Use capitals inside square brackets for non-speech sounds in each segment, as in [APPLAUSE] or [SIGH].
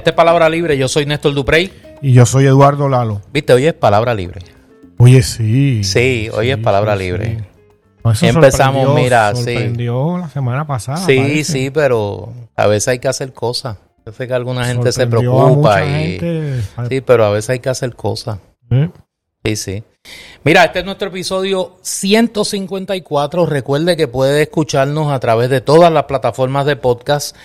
Esta es Palabra Libre, yo soy Néstor Duprey. Y yo soy Eduardo Lalo. Viste, hoy es Palabra Libre. Oye, sí. Sí, hoy es Palabra sí, Libre. sí. No, eso Empezamos, sorprendió- mira, sí. sorprendió la semana pasada. sí, parece. sí, pero a veces hay que hacer cosas. Yo sé que alguna gente se preocupa y... gente. Sí, pero a veces hay que hacer cosas. ¿Eh? Sí, sí. Mira, este es nuestro episodio 154. Recuerde que puede escucharnos a través de todas las plataformas de podcast,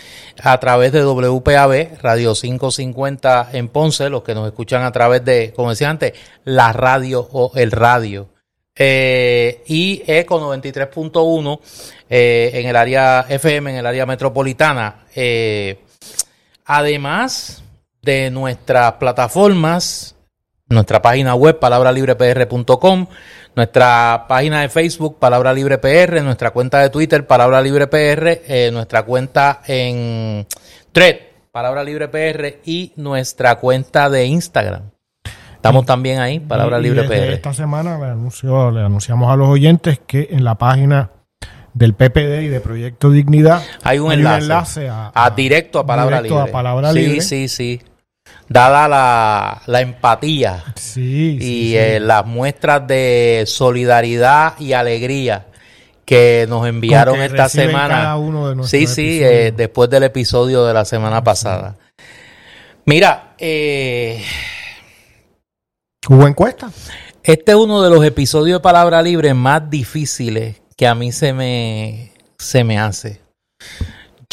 a través de WPAB, Radio 550 en Ponce, los que nos escuchan a través de, como decía antes, la radio o el radio. Eh, y Eco 93.1 eh, en el área FM, en el área metropolitana. Eh, además de nuestras plataformas, nuestra página web palabralibrepr.com, nuestra página de Facebook Palabra Libre PR, nuestra cuenta de Twitter Palabra Libre PR, eh, nuestra cuenta en Thread Palabra Libre PR y nuestra cuenta de Instagram. Estamos también ahí, Palabra Y- Libre PR. Esta semana le, anunció, le anunciamos a los oyentes que en la página del PPD y de Proyecto Dignidad Hay un enlace, a, a directo a Palabra directo Libre. a Palabra sí, Libre. sí, sí. Dada la, la empatía Sí, y sí, sí. eh, las muestras de solidaridad y alegría que nos enviaron que esta semana. cada uno de nuestros sí, sí, eh, después del episodio de la semana pasada. Mira, eh, ¿Hubo encuesta? este es uno de los episodios de Palabra Libre más difíciles que a mí se me, se me hace.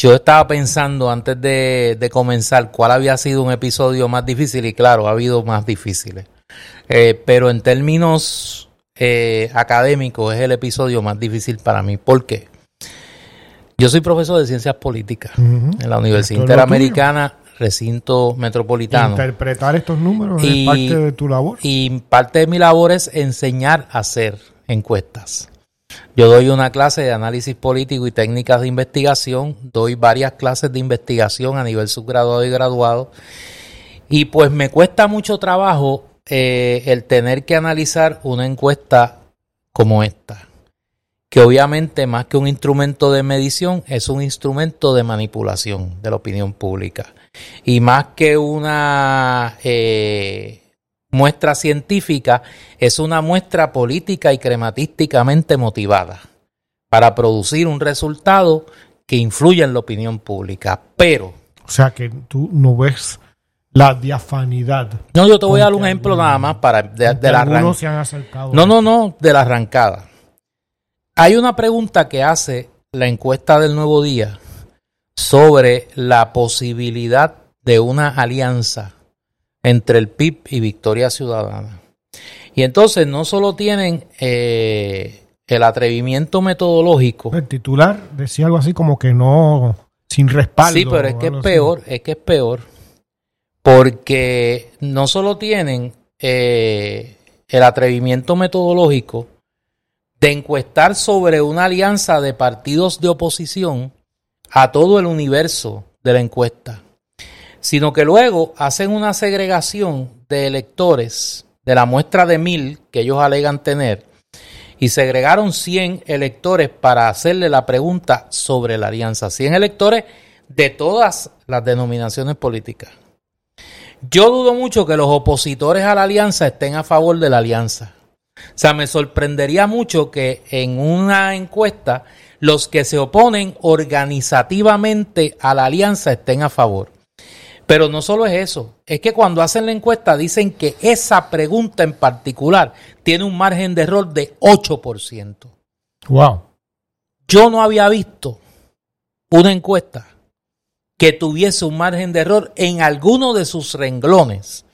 Yo estaba pensando antes de, de comenzar cuál había sido un episodio más difícil y claro, ha habido más difíciles. Eh, pero en términos eh, académicos es el episodio más difícil para mí. ¿Por qué? Yo soy profesor de ciencias políticas en la Universidad es Interamericana, recinto metropolitano. Interpretar estos números Y- es parte de tu labor. Y parte de mi labor es enseñar a hacer encuestas. Yo doy una clase de análisis político y técnicas de investigación, doy varias clases de investigación a nivel subgraduado y graduado, y pues me cuesta mucho trabajo eh, el tener que analizar una encuesta como esta, que obviamente más que un instrumento de medición es un instrumento de manipulación de la opinión pública. Y más que una eh, muestra científica, es una muestra política y crematísticamente motivada para producir un resultado que influya en la opinión pública. Pero, O sea que tú no ves la diafanidad. no, yo te voy a dar un ejemplo algunos- nada más para de, de la arran- algunos se han acercado. No, no, no, de la arrancada. Hay una pregunta que hace la encuesta del Nuevo Día sobre la posibilidad de una alianza entre el PIB y Victoria Ciudadana. Y entonces no solo tienen eh, el atrevimiento metodológico, El titular decía algo así como que no, sin respaldo. Sí, pero es que es así. peor, es que es peor. Porque no solo tienen eh, el atrevimiento metodológico de encuestar sobre una alianza de partidos de oposición a todo el universo de la encuesta, sino que luego hacen una segregación de electores de la muestra de mil que ellos alegan tener y segregaron 100 electores para hacerle la pregunta sobre la alianza. 100 electores de todas las denominaciones políticas. Yo dudo mucho que los opositores a la alianza estén a favor de la alianza. O sea, me sorprendería mucho que en una encuesta los que se oponen organizativamente a la alianza estén a favor. Pero no solo es eso, es que cuando hacen la encuesta dicen que esa pregunta en particular tiene un margen de error de 8%. Wow. Yo no había visto una encuesta que tuviese un margen de error en alguno de sus renglones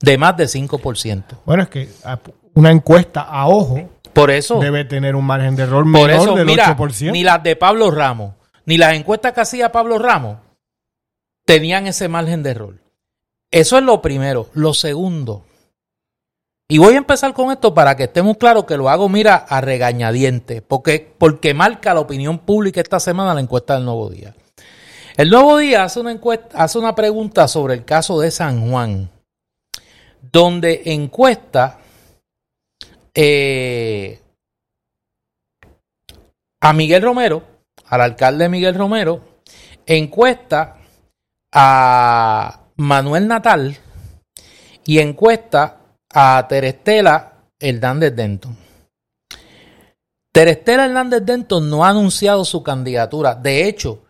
de más de 5%. Bueno, es que una encuesta a ojo Por eso, debe tener un margen de error por menor eso, del mira, 8%. ni las de Pablo Ramos, ni las encuestas que hacía Pablo Ramos tenían ese margen de error. Eso es lo primero. Lo segundo, y voy a empezar con esto para que estemos claros que lo hago, mira, a regañadiente, porque, porque marca la opinión pública esta semana la encuesta del Nuevo Día. El Nuevo Día hace una, encuesta, hace una pregunta sobre el caso de San Juan, donde encuesta eh, a Miguel Romero, al alcalde Miguel Romero, encuesta a Manuel Natal y encuesta a Terestela Hernández Denton. Terestela Hernández Denton no ha anunciado su candidatura. De hecho,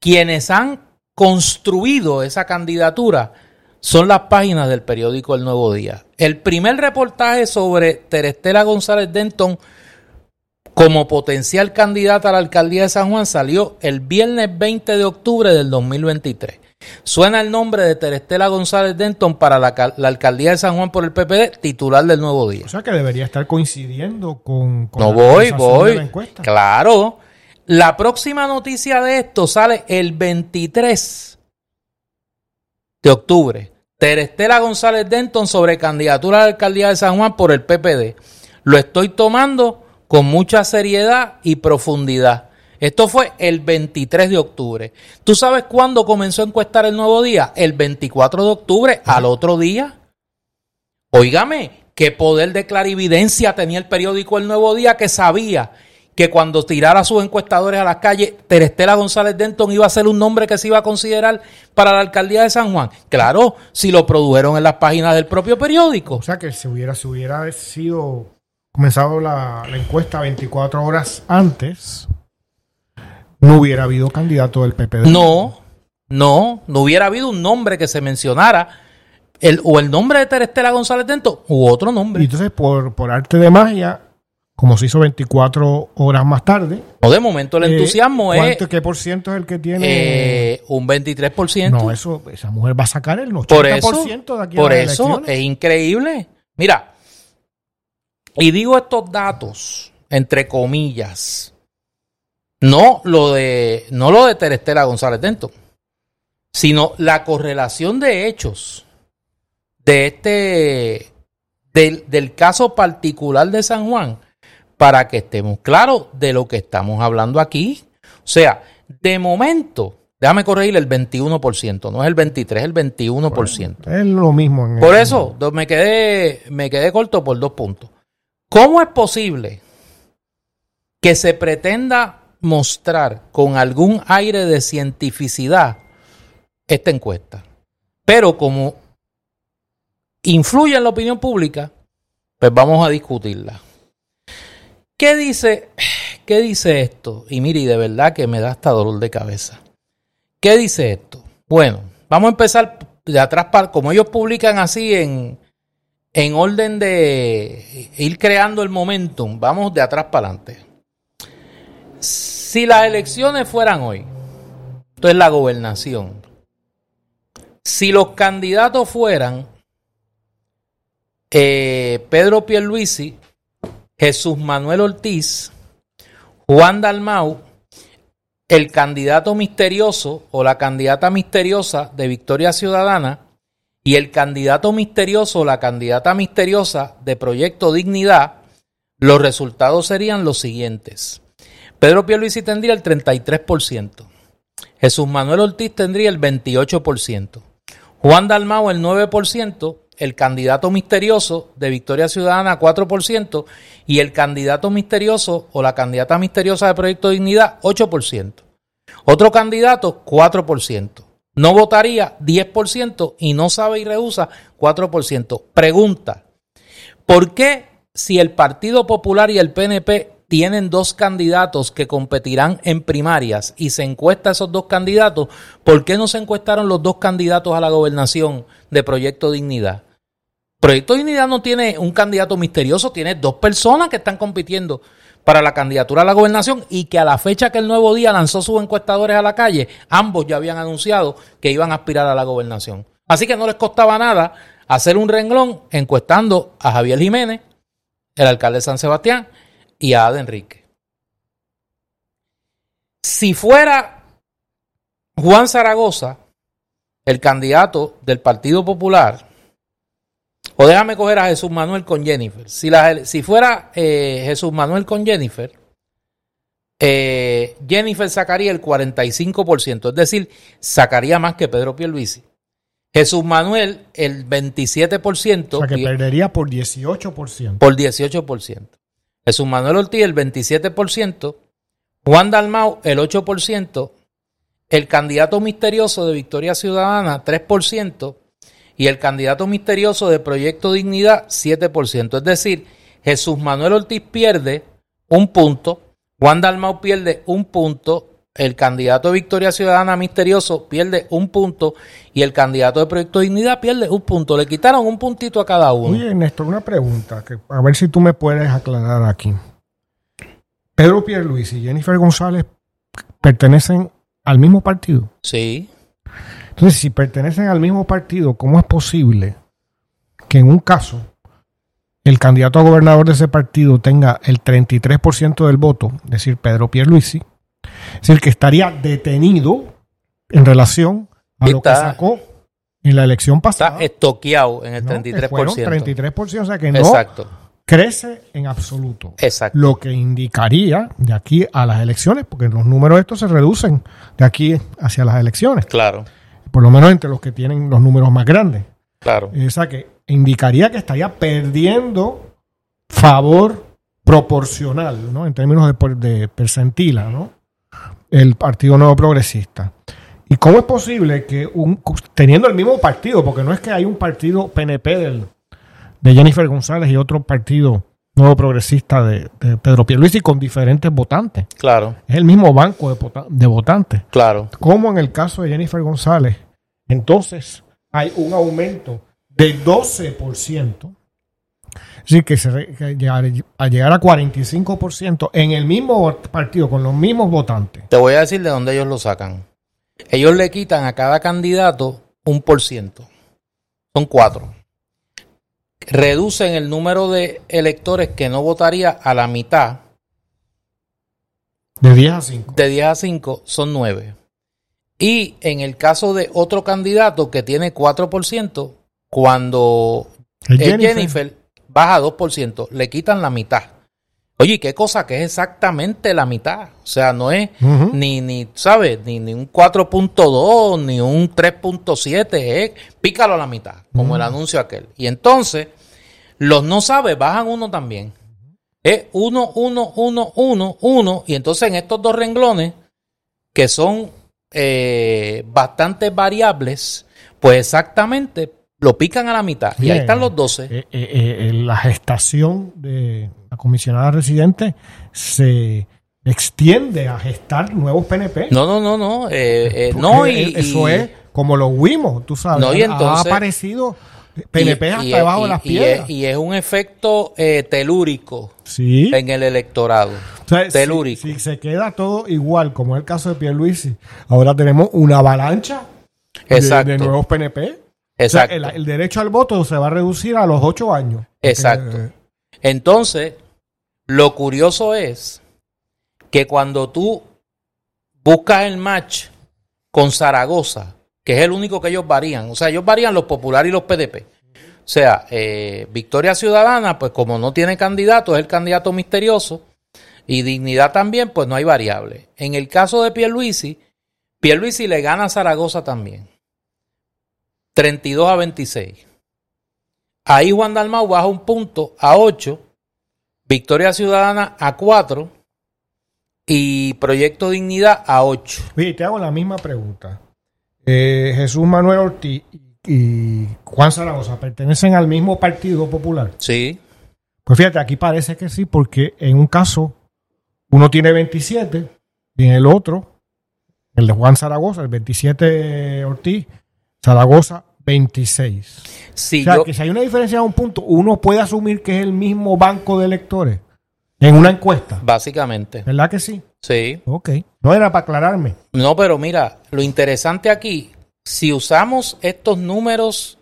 quienes han construido esa candidatura son las páginas del periódico El Nuevo Día. El primer reportaje sobre Terestela González Denton como potencial candidata a la alcaldía de San Juan salió el viernes 20 de octubre del 2023. Suena el nombre de Terestela González Denton para la, alcaldía de San Juan por el PPD, titular del Nuevo Día. O sea que debería estar coincidiendo con, no voy, voy. Claro. La próxima noticia de esto sale el 23 de octubre. Terestela González Denton sobre candidatura a la alcaldía de San Juan por el PPD. Lo estoy tomando con mucha seriedad y profundidad. Esto fue el 23 de octubre. ¿Tú sabes cuándo comenzó a encuestar el nuevo día? El 24 de octubre, al otro día. Óigame, qué poder de clarividencia tenía el periódico El Nuevo Día que sabía que cuando tirara sus encuestadores a las calles, Terestela González Denton iba a ser un nombre que se iba a considerar para la alcaldía de San Juan. Claro, si lo produjeron en las páginas del propio periódico. O sea que si hubiera sido comenzado la, encuesta 24 horas antes, no hubiera habido candidato del PPD. No, no, no hubiera habido un nombre que se mencionara, el, o el nombre de Terestela González Dento, u otro nombre. Y entonces, por, por arte de magia, como se hizo 24 horas más tarde. No, de momento el eh, entusiasmo es. ¿Qué por ciento es el que tiene? Eh, un 23%. No, eso, esa mujer va a sacar el 80% por eso, de aquí Por eso, es increíble. Mira, y digo estos datos, entre comillas, no lo de, no lo de Terestela González Dento, sino la correlación de hechos de este, del, del caso particular de San Juan, para que estemos claros de lo que estamos hablando aquí. O sea, de momento, déjame corregir el 21%, no es el 23, es el 21%. es lo mismo. por eso me quedé, me quedé corto por dos puntos. ¿Cómo es posible que se pretenda mostrar con algún aire de cientificidad esta encuesta? Pero como influye en la opinión pública, pues vamos a discutirla. ¿Qué dice, qué dice esto? Y mire, de verdad que me da hasta dolor de cabeza. ¿Qué dice esto? Bueno, vamos a empezar de atrás para, como ellos publican así en, en orden de ir creando el momentum, vamos de atrás para adelante. Si las elecciones fueran hoy, esto es la gobernación, si los candidatos fueran eh, Pedro Pierluisi, Jesús Manuel Ortiz, Juan Dalmau, el candidato misterioso o la candidata misteriosa de Victoria Ciudadana, y el candidato misterioso o la candidata misteriosa de Proyecto Dignidad, los resultados serían los siguientes. Pedro Pierluisi tendría el 33%. Jesús Manuel Ortiz tendría el 28%. Juan Dalmao el 9%. El candidato misterioso de Victoria Ciudadana 4%. Y el candidato misterioso o la candidata misteriosa de Proyecto Dignidad 8%. Otro candidato 4% no votaría 10% y no sabe y rehúsa 4%. Pregunta, ¿por qué si el Partido Popular y el PNP tienen dos candidatos que competirán en primarias y se encuesta esos dos candidatos, ¿por qué no se encuestaron los dos candidatos a la gobernación de Proyecto Dignidad? Proyecto Dignidad no tiene un candidato misterioso, tiene dos personas que están compitiendo para la candidatura a la gobernación y que a la fecha que el Nuevo Día lanzó sus encuestadores a la calle, ambos ya habían anunciado que iban a aspirar a la gobernación. Así que no les costaba nada hacer un renglón encuestando a Javier Jiménez, el alcalde de San Sebastián, y a Ada Enrique. Si fuera Juan Zaragoza, el candidato del Partido Popular, o déjame coger a Jesús Manuel con Jennifer. Si, la, si fuera eh, Jesús Manuel con Jennifer, eh, Jennifer sacaría el 45%, es decir, sacaría más que Pedro Pierluisi. Jesús Manuel el 27%. O sea, que perdería por 18%. Por 18%. Jesús Manuel Ortiz el 27%, Juan Dalmau el 8%, el candidato misterioso de Victoria Ciudadana 3% y el candidato misterioso de Proyecto Dignidad 7%. Es decir, Jesús Manuel Ortiz pierde un punto, Juan Dalmau pierde un punto, el candidato de Victoria Ciudadana misterioso pierde un punto y el candidato de Proyecto Dignidad pierde un punto. Le quitaron un puntito a cada uno. Oye, Néstor, una pregunta, que a ver si tú me puedes aclarar aquí. Pedro Pierluis y Jennifer González pertenecen al mismo partido. Sí. Entonces, si pertenecen al mismo partido, ¿cómo es posible que en un caso el candidato a gobernador de ese partido tenga el 33% del voto, es decir, Pedro Pierluisi, es decir, que estaría detenido en relación a lo que Está- sacó en la elección Está pasada. estoqueado en el ¿no? Que 33%. fueron 33%, o sea que no Exacto, crece en absoluto. exacto. Lo que indicaría de aquí a las elecciones, porque los números estos se reducen de aquí hacia las elecciones, Claro, por lo menos entre los que tienen los números más grandes. claro. O sea que indicaría que estaría perdiendo favor proporcional, ¿no? En términos de, de percentila, ¿no? El Partido Nuevo Progresista. ¿Y cómo es posible que un, teniendo el mismo partido, porque no es que hay un partido PNP del, de Jennifer González y otro partido Nuevo Progresista de, de Pedro Pierluisi con diferentes votantes. Claro, Es el mismo banco de, vota- de votantes claro. como en el caso de Jennifer González, entonces hay un aumento de 12%. Decir, que, se que llegar, a llegar a 45% en el mismo partido, con los mismos votantes. Te voy a decir de dónde ellos lo sacan. Ellos le quitan a cada candidato un por ciento. Son cuatro. Reducen el número de electores que no votaría a la mitad. De 10 a 5. De 10 a 5 son 9. Y en el caso de otro candidato que tiene 4%, cuando Es es Jennifer. Jennifer, baja 2%, le quitan la mitad. Oye, ¿qué cosa que es exactamente la mitad? O sea, no es Ujú. ni, ni ¿sabes? Ni, ni un 4.2, ni un 3.7, es pícalo a la mitad, como el anuncio aquel. Y entonces, los no sabes bajan uno también. Es 1, 1, 1, 1, 1, y entonces en estos dos renglones, que son eh, bastante variables, pues exactamente lo pican a la mitad. Y ahí están los 12. Eh, eh, eh, la gestación de la comisionada residente se extiende a gestar nuevos PNP. No, no, no, no. no, y, eso y- es como los Wimos, tú sabes. No, y ha entonces- aparecido PNP y- hasta debajo de las piedras. es- Y es un efecto telúrico sí. en el electorado. O sea, si- telúrico. Si, se queda todo igual, como es el caso de Pierluisi, ahora tenemos una avalancha de- de, nuevos PNP. O sea, Exacto. el, el derecho al voto se va a reducir a los ocho años. Exacto. eh, Entonces, lo curioso es que cuando tú buscas el match con Zaragoza, que es el único que ellos varían, o sea, ellos varían los populares y los PDP. O sea, eh, Victoria Ciudadana, pues como no tiene candidato, es el candidato misterioso, y Dignidad también, pues no hay variable. En el caso de Pierluisi, Pierluisi le gana a Zaragoza también. 32 a 26. Ahí Juan Dalmau baja un punto a 8, Victoria Ciudadana a 4 y Proyecto Dignidad a 8. Oye, te hago la misma pregunta. Eh, Jesús Manuel Ortiz y Juan Zaragoza pertenecen al mismo Partido Popular. Sí, Pues fíjate, aquí parece que sí, porque en un caso uno tiene 27 y en el otro, el de Juan Zaragoza, el 27 Ortiz, Zaragoza 26. si o sea, yo, que si hay una diferencia de un punto, uno puede asumir que es el mismo banco de electores en una encuesta. básicamente, ¿Verdad que sí? sí. Ok. No era para aclararme. No, pero mira, lo interesante aquí, si usamos estos números,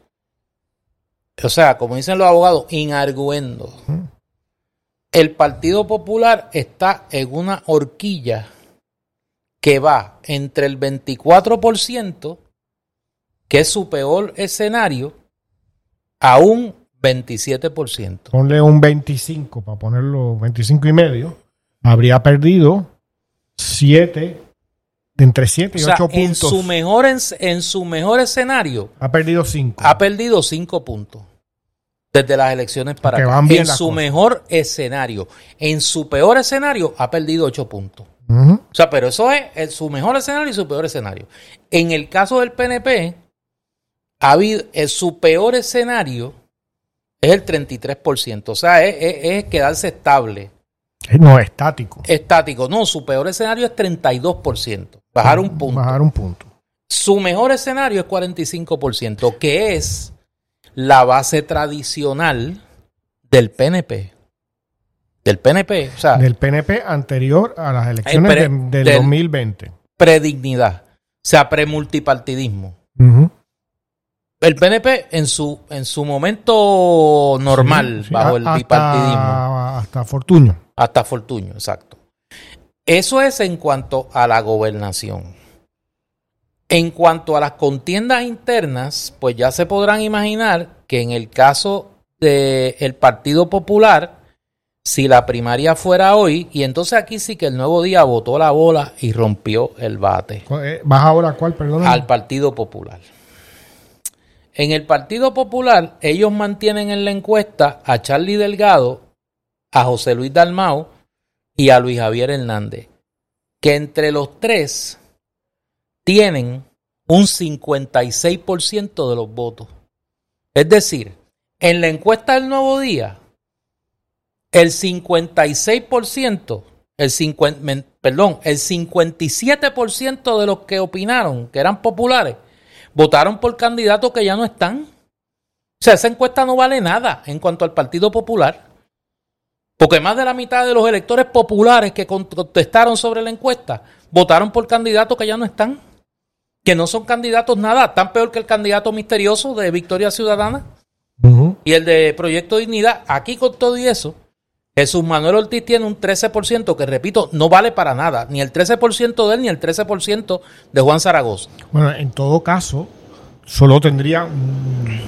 o sea, como dicen los abogados, inarguendo, el Partido Popular está en una horquilla que va entre el 24%, que es su peor escenario, a un 27%. Ponle un 25 para ponerlo 25 y medio. Habría perdido 7, de entre 7 y O sea, 8 en puntos. su, mejor, en su mejor escenario, Ha perdido 5. ha perdido 5 puntos desde las elecciones para Que acá. van bien En su cosas. mejor escenario. En su peor escenario, ha perdido 8 puntos. Ujú. O sea, pero eso es el- su mejor escenario y su peor escenario. En el caso del PNP, habido, el- su peor escenario es el 33%. O sea, es, es- es quedarse estable, Eh, No, estático. estático. No, su peor escenario es 32%. Bajar un punto. Bajar un punto. Su mejor escenario es 45%, que es la base tradicional del PNP. Del PNP, o sea, Del PNP anterior a las elecciones pre- de- del, del- 2020. predignidad, o sea, premultipartidismo. Ujú. El PNP en su, en su momento normal, Sí, sí, bajo el bipartidismo, Hasta, Fortuño. hasta Fortuño, exacto. Eso es en cuanto a la gobernación. En cuanto a las contiendas internas, pues ya se podrán imaginar que en el caso del Partido Popular, si la primaria fuera hoy, y entonces aquí sí que el nuevo día botó la bola y rompió el bate Eh, ¿Vas ahora a cuál, perdón? al Partido Popular. En el Partido Popular, ellos mantienen en la encuesta a Charlie Delgado, a José Luis Dalmau y a Luis Javier Hernández, que entre los tres tienen un 56% de los votos. Es decir, en la encuesta del Nuevo Día, el 56%, el 50, men- perdón, el 57% de los que opinaron que eran populares votaron por candidatos que ya no están. O sea, esa encuesta no vale nada en cuanto al Partido Popular. Porque más de la mitad de los electores populares que contestaron sobre la encuesta votaron por candidatos que ya no están. Que no son candidatos nada, tan peor que el candidato misterioso de Victoria Ciudadana y el de Proyecto Dignidad. Aquí con todo y eso, Jesús Manuel Ortiz tiene un 13% que, repito, no vale para nada. Ni el 13% de él, ni el 13% de Juan Zaragoza. Bueno, en todo caso, solo tendría un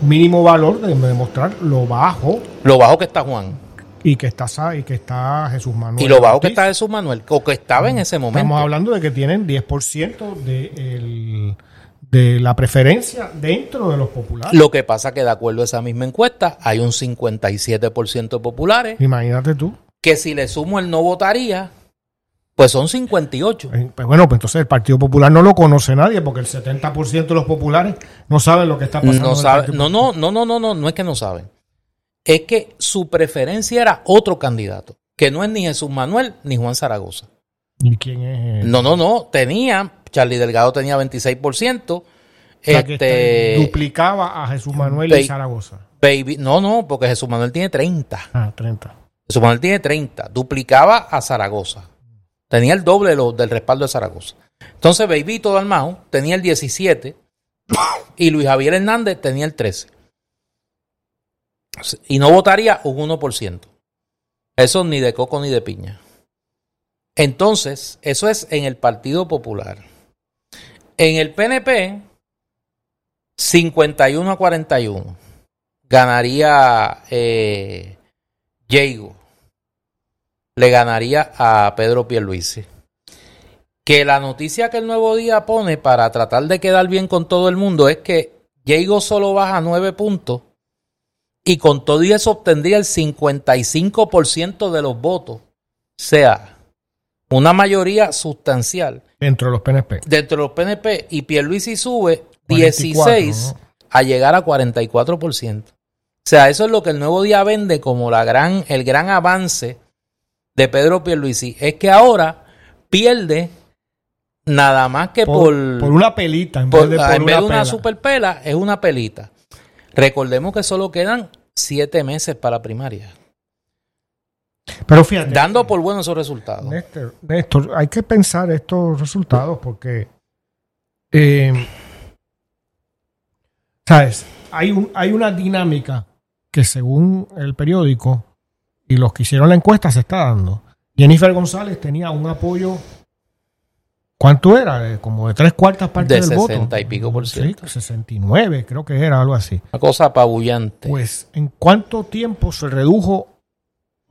mínimo valor de demostrar lo bajo Lo bajo que está Juan. y que está y que está Jesús Manuel. Y lo bajo que está Jesús Manuel, o que estaba en ese momento. Estamos hablando de que tienen 10% de, el- de la preferencia dentro de los populares. Lo que pasa que de acuerdo a esa misma encuesta, hay un 57% de populares Imagínate tú. que si le sumo el no votaría, pues son 58. Eh, Pues bueno, pues entonces el Partido Popular no lo conoce nadie porque el 70% de los populares no saben lo que está pasando. No, sabe, no, no, no, no, no, no, no es que no saben. Es que su preferencia era otro candidato, que no es ni Jesús Manuel ni Juan Zaragoza. ¿Y quién es? No, no, no, tenía, Charlie Delgado tenía 26%, O sea, que este, duplicaba a Jesús Manuel y Zaragoza. Baby, no, no, porque Jesús Manuel tiene 30. Ah, 30. Jesús Manuel tiene 30, duplicaba a Zaragoza. Tenía el doble lo- del respaldo de Zaragoza. Entonces, Babyito Dalmau tenía el 17 y Luis Javier Hernández tenía el 13. Y no votaría un 1%. Eso ni de coco ni de piña. Entonces, eso es en el Partido Popular. En el PNP, 51 a 41. Ganaría eh, Diego. Le ganaría a Pedro Pierluisi. Que la noticia que el Nuevo Día pone para tratar de quedar bien con todo el mundo es que Diego solo baja 9 puntos y con todo y eso obtendría el 55% de los votos. O sea, una mayoría sustancial Dentro de los PNP. dentro de los PNP y Pierluisi sube 44, 16 ¿no? a llegar a 44%. O sea, eso es lo que el Nuevo Día vende como la gran, el gran avance de Pedro Pierluisi. Es que ahora pierde nada más que Por, por, por una pelita en por- vez de por en vez una de una pela. superpela, es una pelita. Recordemos que solo quedan siete meses para la primaria. Pero fíjate. Dando por buenos esos resultados. Néstor, Néstor, hay que pensar estos resultados porque, eh, ¿sabes? Hay, un, hay una dinámica que según el periódico y los que hicieron la encuesta se está dando. Jennifer González tenía un apoyo, ¿cuánto era? Eh, Como de tres cuartas partes De del voto. 60 y pico por ciento. Sí, 69 creo que era algo así. Una cosa apabullante. Pues, ¿en cuánto tiempo se redujo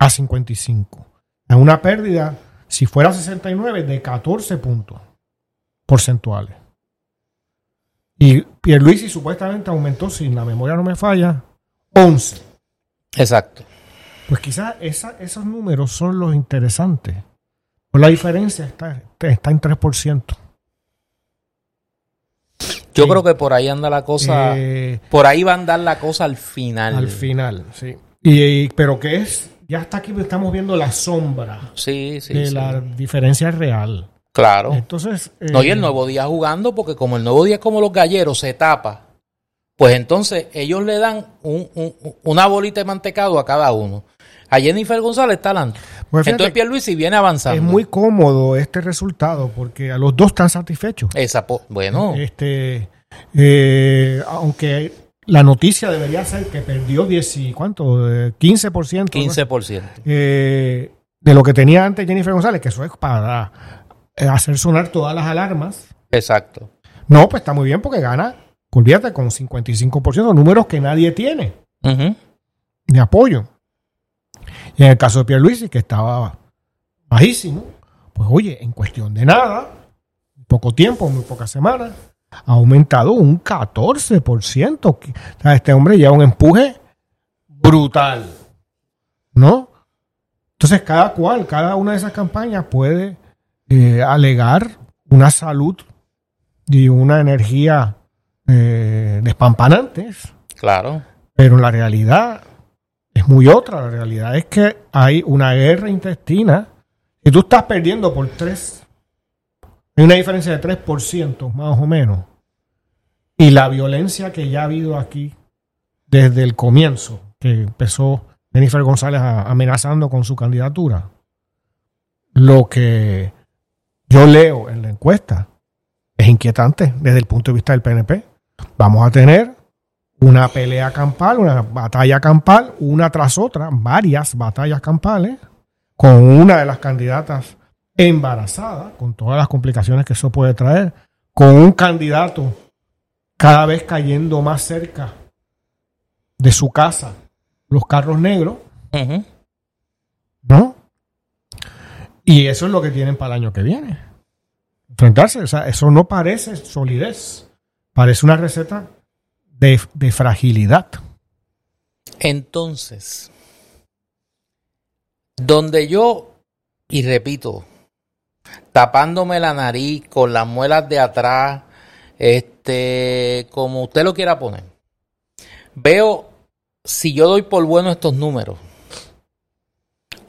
a 55? En una pérdida, si fuera 69, de 14 puntos porcentuales. Y Pierluisi supuestamente aumentó, si la memoria no me falla, 11. Exacto. Pues quizás esa- esos números son los interesantes. Pues la diferencia está, está en 3%. Yo Sí. creo que por ahí anda la cosa. Eh, por ahí va a andar la cosa al final. al final, sí. Y, y- pero que es, ya está aquí, estamos viendo la sombra Sí, sí. de sí. la diferencia real. Claro. Entonces, eh, No, y el nuevo día jugando, porque como el nuevo día es como los galleros, se tapa. Pues entonces ellos le dan un- un- una bolita de mantecado a cada uno. A Jennifer González está adelante. Pues entonces Pierluisi viene avanzando. es muy cómodo este resultado porque a los dos están satisfechos. Esa, bueno, Este, eh, aunque la noticia debería ser que perdió 10 y cuánto, Eh, 15%, ¿no? 15%. Eh, de lo que tenía antes Jennifer González, que eso es para eh, hacer sonar todas las alarmas. Exacto. No, pues está muy bien porque gana, olvídate, con 55%, números que nadie tiene Ujú. de apoyo. Y en el caso de Pierluisi, que estaba bajísimo, pues oye, en cuestión de nada, poco tiempo, muy pocas semanas, ha aumentado un 14%. O sea, este hombre lleva un empuje brutal, ¿no? Entonces, cada cual, cada una de esas campañas puede eh, alegar una salud y una energía eh, despampanantes. Claro. Pero la realidad es muy otra. La realidad es que hay una guerra intestina y tú estás perdiendo por 3. Hay una diferencia de 3% más o menos. Y la violencia que ya ha habido aquí desde el comienzo, que empezó Jennifer González amenazando con su candidatura, lo que yo leo en la encuesta es inquietante desde el punto de vista del PNP. Vamos a tener una pelea campal, una batalla campal, una tras otra, varias batallas campales, con una de las candidatas embarazada, con todas las complicaciones que eso puede traer, con un candidato cada vez cayendo más cerca de su casa, los carros negros. ¿no? Y eso es lo que tienen para el año que viene. Enfrentarse, o sea, eso no parece solidez, parece una receta de, de fragilidad. Entonces, donde yo, y repito, tapándome la nariz con las muelas de atrás, este, como usted lo quiera poner, veo, si yo doy por bueno estos números,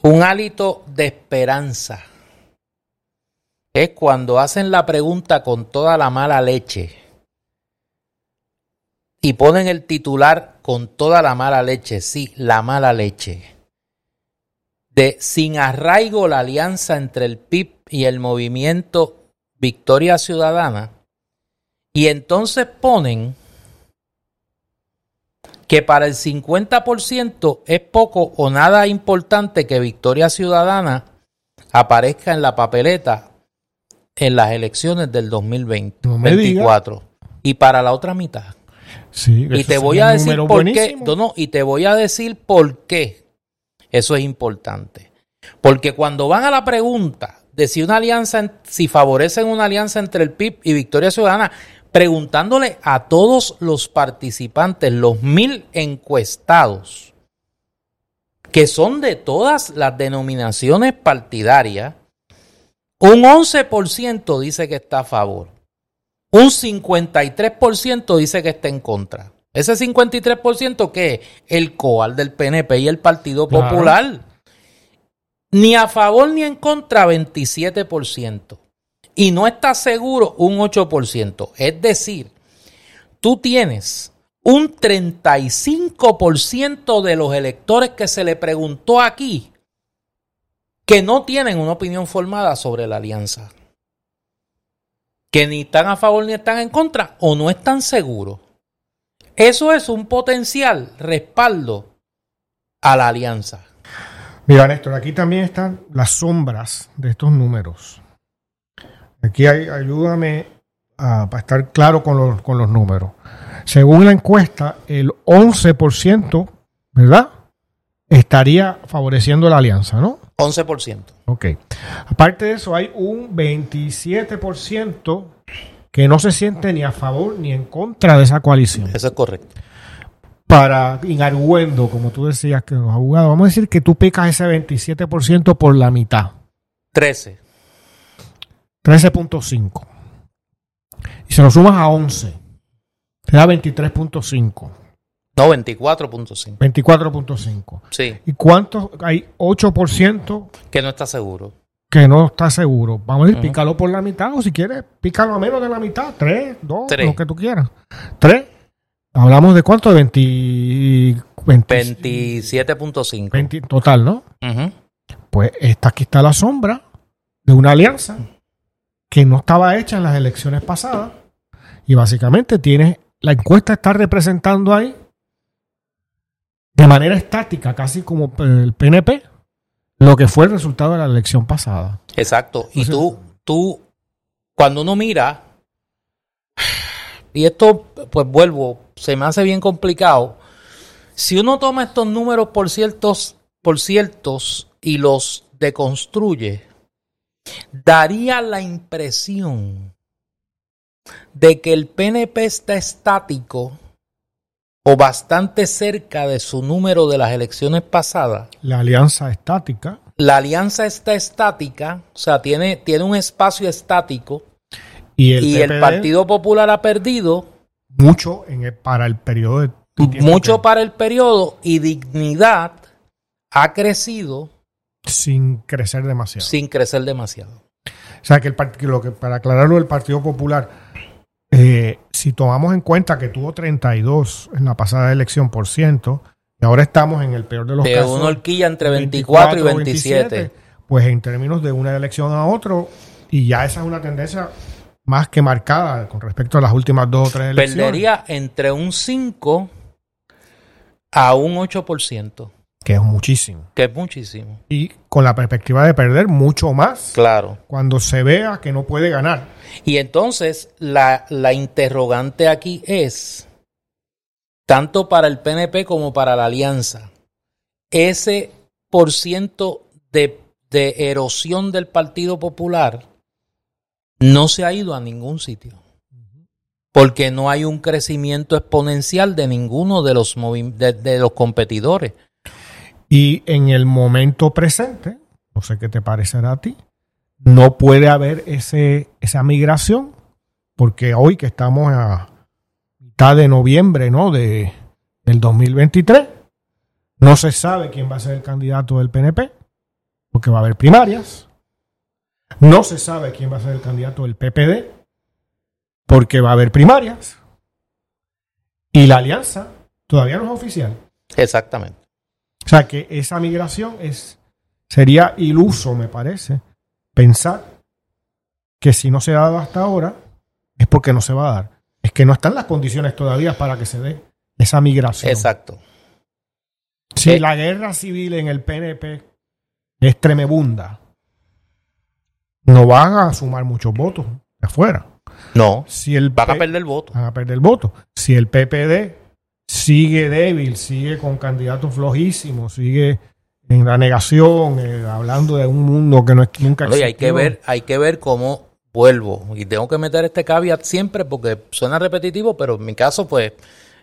un hálito de esperanza. Es cuando hacen la pregunta con toda la mala leche y ponen el titular con toda la mala leche, sí, la mala leche, de sin arraigo la alianza entre el PIB y el movimiento Victoria Ciudadana, y entonces ponen que para el 50% es poco o nada importante que Victoria Ciudadana aparezca en la papeleta en las elecciones del 2020, No me diga. 24. Y para la otra mitad. Sí, Y te voy a decir por qué. No, no, y te voy a decir por qué. Eso es importante. Porque cuando van a la pregunta de si una alianza, si favorecen una alianza entre el PIB y Victoria Ciudadana, preguntándole a todos los participantes, los mil encuestados, que son de todas las denominaciones partidarias, un 11% dice que está a favor. Un 53% dice que está en contra. Ese 53% que el coal del PNP y el Partido Claro. Ni a favor ni en contra 27%. Y no está seguro un 8%. Es decir, tú tienes un 35% de los electores que se le preguntó aquí que no tienen una opinión formada sobre la alianza. Que ni están a favor ni están en contra o no están seguros. Eso es un potencial respaldo a la alianza. Mira, Néstor, aquí también están las sombras de estos números. Aquí hay, ayúdame a, para estar claro con los, con los números. Según la encuesta, el 11%, ¿verdad? Estaría favoreciendo la alianza, ¿no? 11%. Ok. Aparte de eso, hay un 27% que no se siente ni a favor ni en contra de esa coalición. Eso es correcto. Para inargüendo, como tú decías que los abogados, vamos a decir que tú picas ese 27% por la mitad. 13. 13.5. Y se lo sumas a 11, te da 23.5. No, 24.5. 24.5. Sí, ¿Y cuántos? Hay 8% que no está seguro. que no está seguro. Vamos a decir, Ujú. pícalo por la mitad o si quieres, pícalo a menos de la mitad. 3, 2, Tres. lo que tú quieras. 3. Hablamos de cuánto? De 20, 20 27.5. 20 total, ¿no? Pues esta aquí está la sombra de una alianza que no estaba hecha en las elecciones pasadas. Y básicamente tienes, la encuesta está representando ahí de manera estática, casi como el PNP, lo que fue el resultado de la elección pasada. Exacto. Y Entonces- tú, tú, cuando uno mira, y esto, pues vuelvo, se me hace bien complicado. Si uno toma estos números por ciertos, por ciertos y los deconstruye, daría la impresión de que el PNP está estático o bastante cerca de su número de las elecciones pasadas. La alianza estática. La alianza está estática, o sea, tiene, tiene un espacio estático y el, y el Partido Popular ha perdido mucho en el- para el periodo de mucho que- para el periodo y dignidad ha crecido sin crecer demasiado. sin crecer demasiado. O sea, que, el que lo que para aclararlo del Partido Popular, eh, si tomamos en cuenta que tuvo 32 en la pasada elección por ciento, y ahora estamos en el peor de los De casos. una horquilla entre 24 y 27, 27. pues en términos de una elección a otro, y ya esa es una tendencia más que marcada con respecto a las últimas dos o tres elecciones. Perdería entre un 5 a un 8%, Que es muchísimo. que es muchísimo. Y con la perspectiva de perder mucho más Claro. cuando se vea que no puede ganar. Y entonces la, la interrogante aquí es, tanto para el PNP como para la alianza, ese por ciento de, de erosión del Partido Popular no se ha ido a ningún sitio. Porque no hay un crecimiento exponencial de ninguno de los, de los competidores. Y en el momento presente, no sé qué te parecerá a ti, no puede haber ese, esa migración, porque hoy que estamos a mitad de noviembre ¿no? de, del 2023, no se sabe quién va a ser el candidato del PNP, porque va a haber primarias. No se sabe quién va a ser el candidato del PPD, porque va a haber primarias. Y la alianza todavía no es oficial. Exactamente. O sea que esa migración es sería iluso, me parece, pensar que si no se ha dado hasta ahora es porque no se va a dar. Es que no están las condiciones todavía para que se dé esa migración. Exacto. Si Eh. la guerra civil en el PNP es tremebunda, no van a sumar muchos votos de afuera. No, Si el van a perder el voto. van a perder votos. Si el PPD sigue débil, sigue con candidatos flojísimos, sigue en la negación, eh, hablando de un mundo que no es, nunca y hay que ver, hay que ver cómo vuelvo. Y tengo que meter este caveat siempre porque suena repetitivo, pero en mi caso, pues,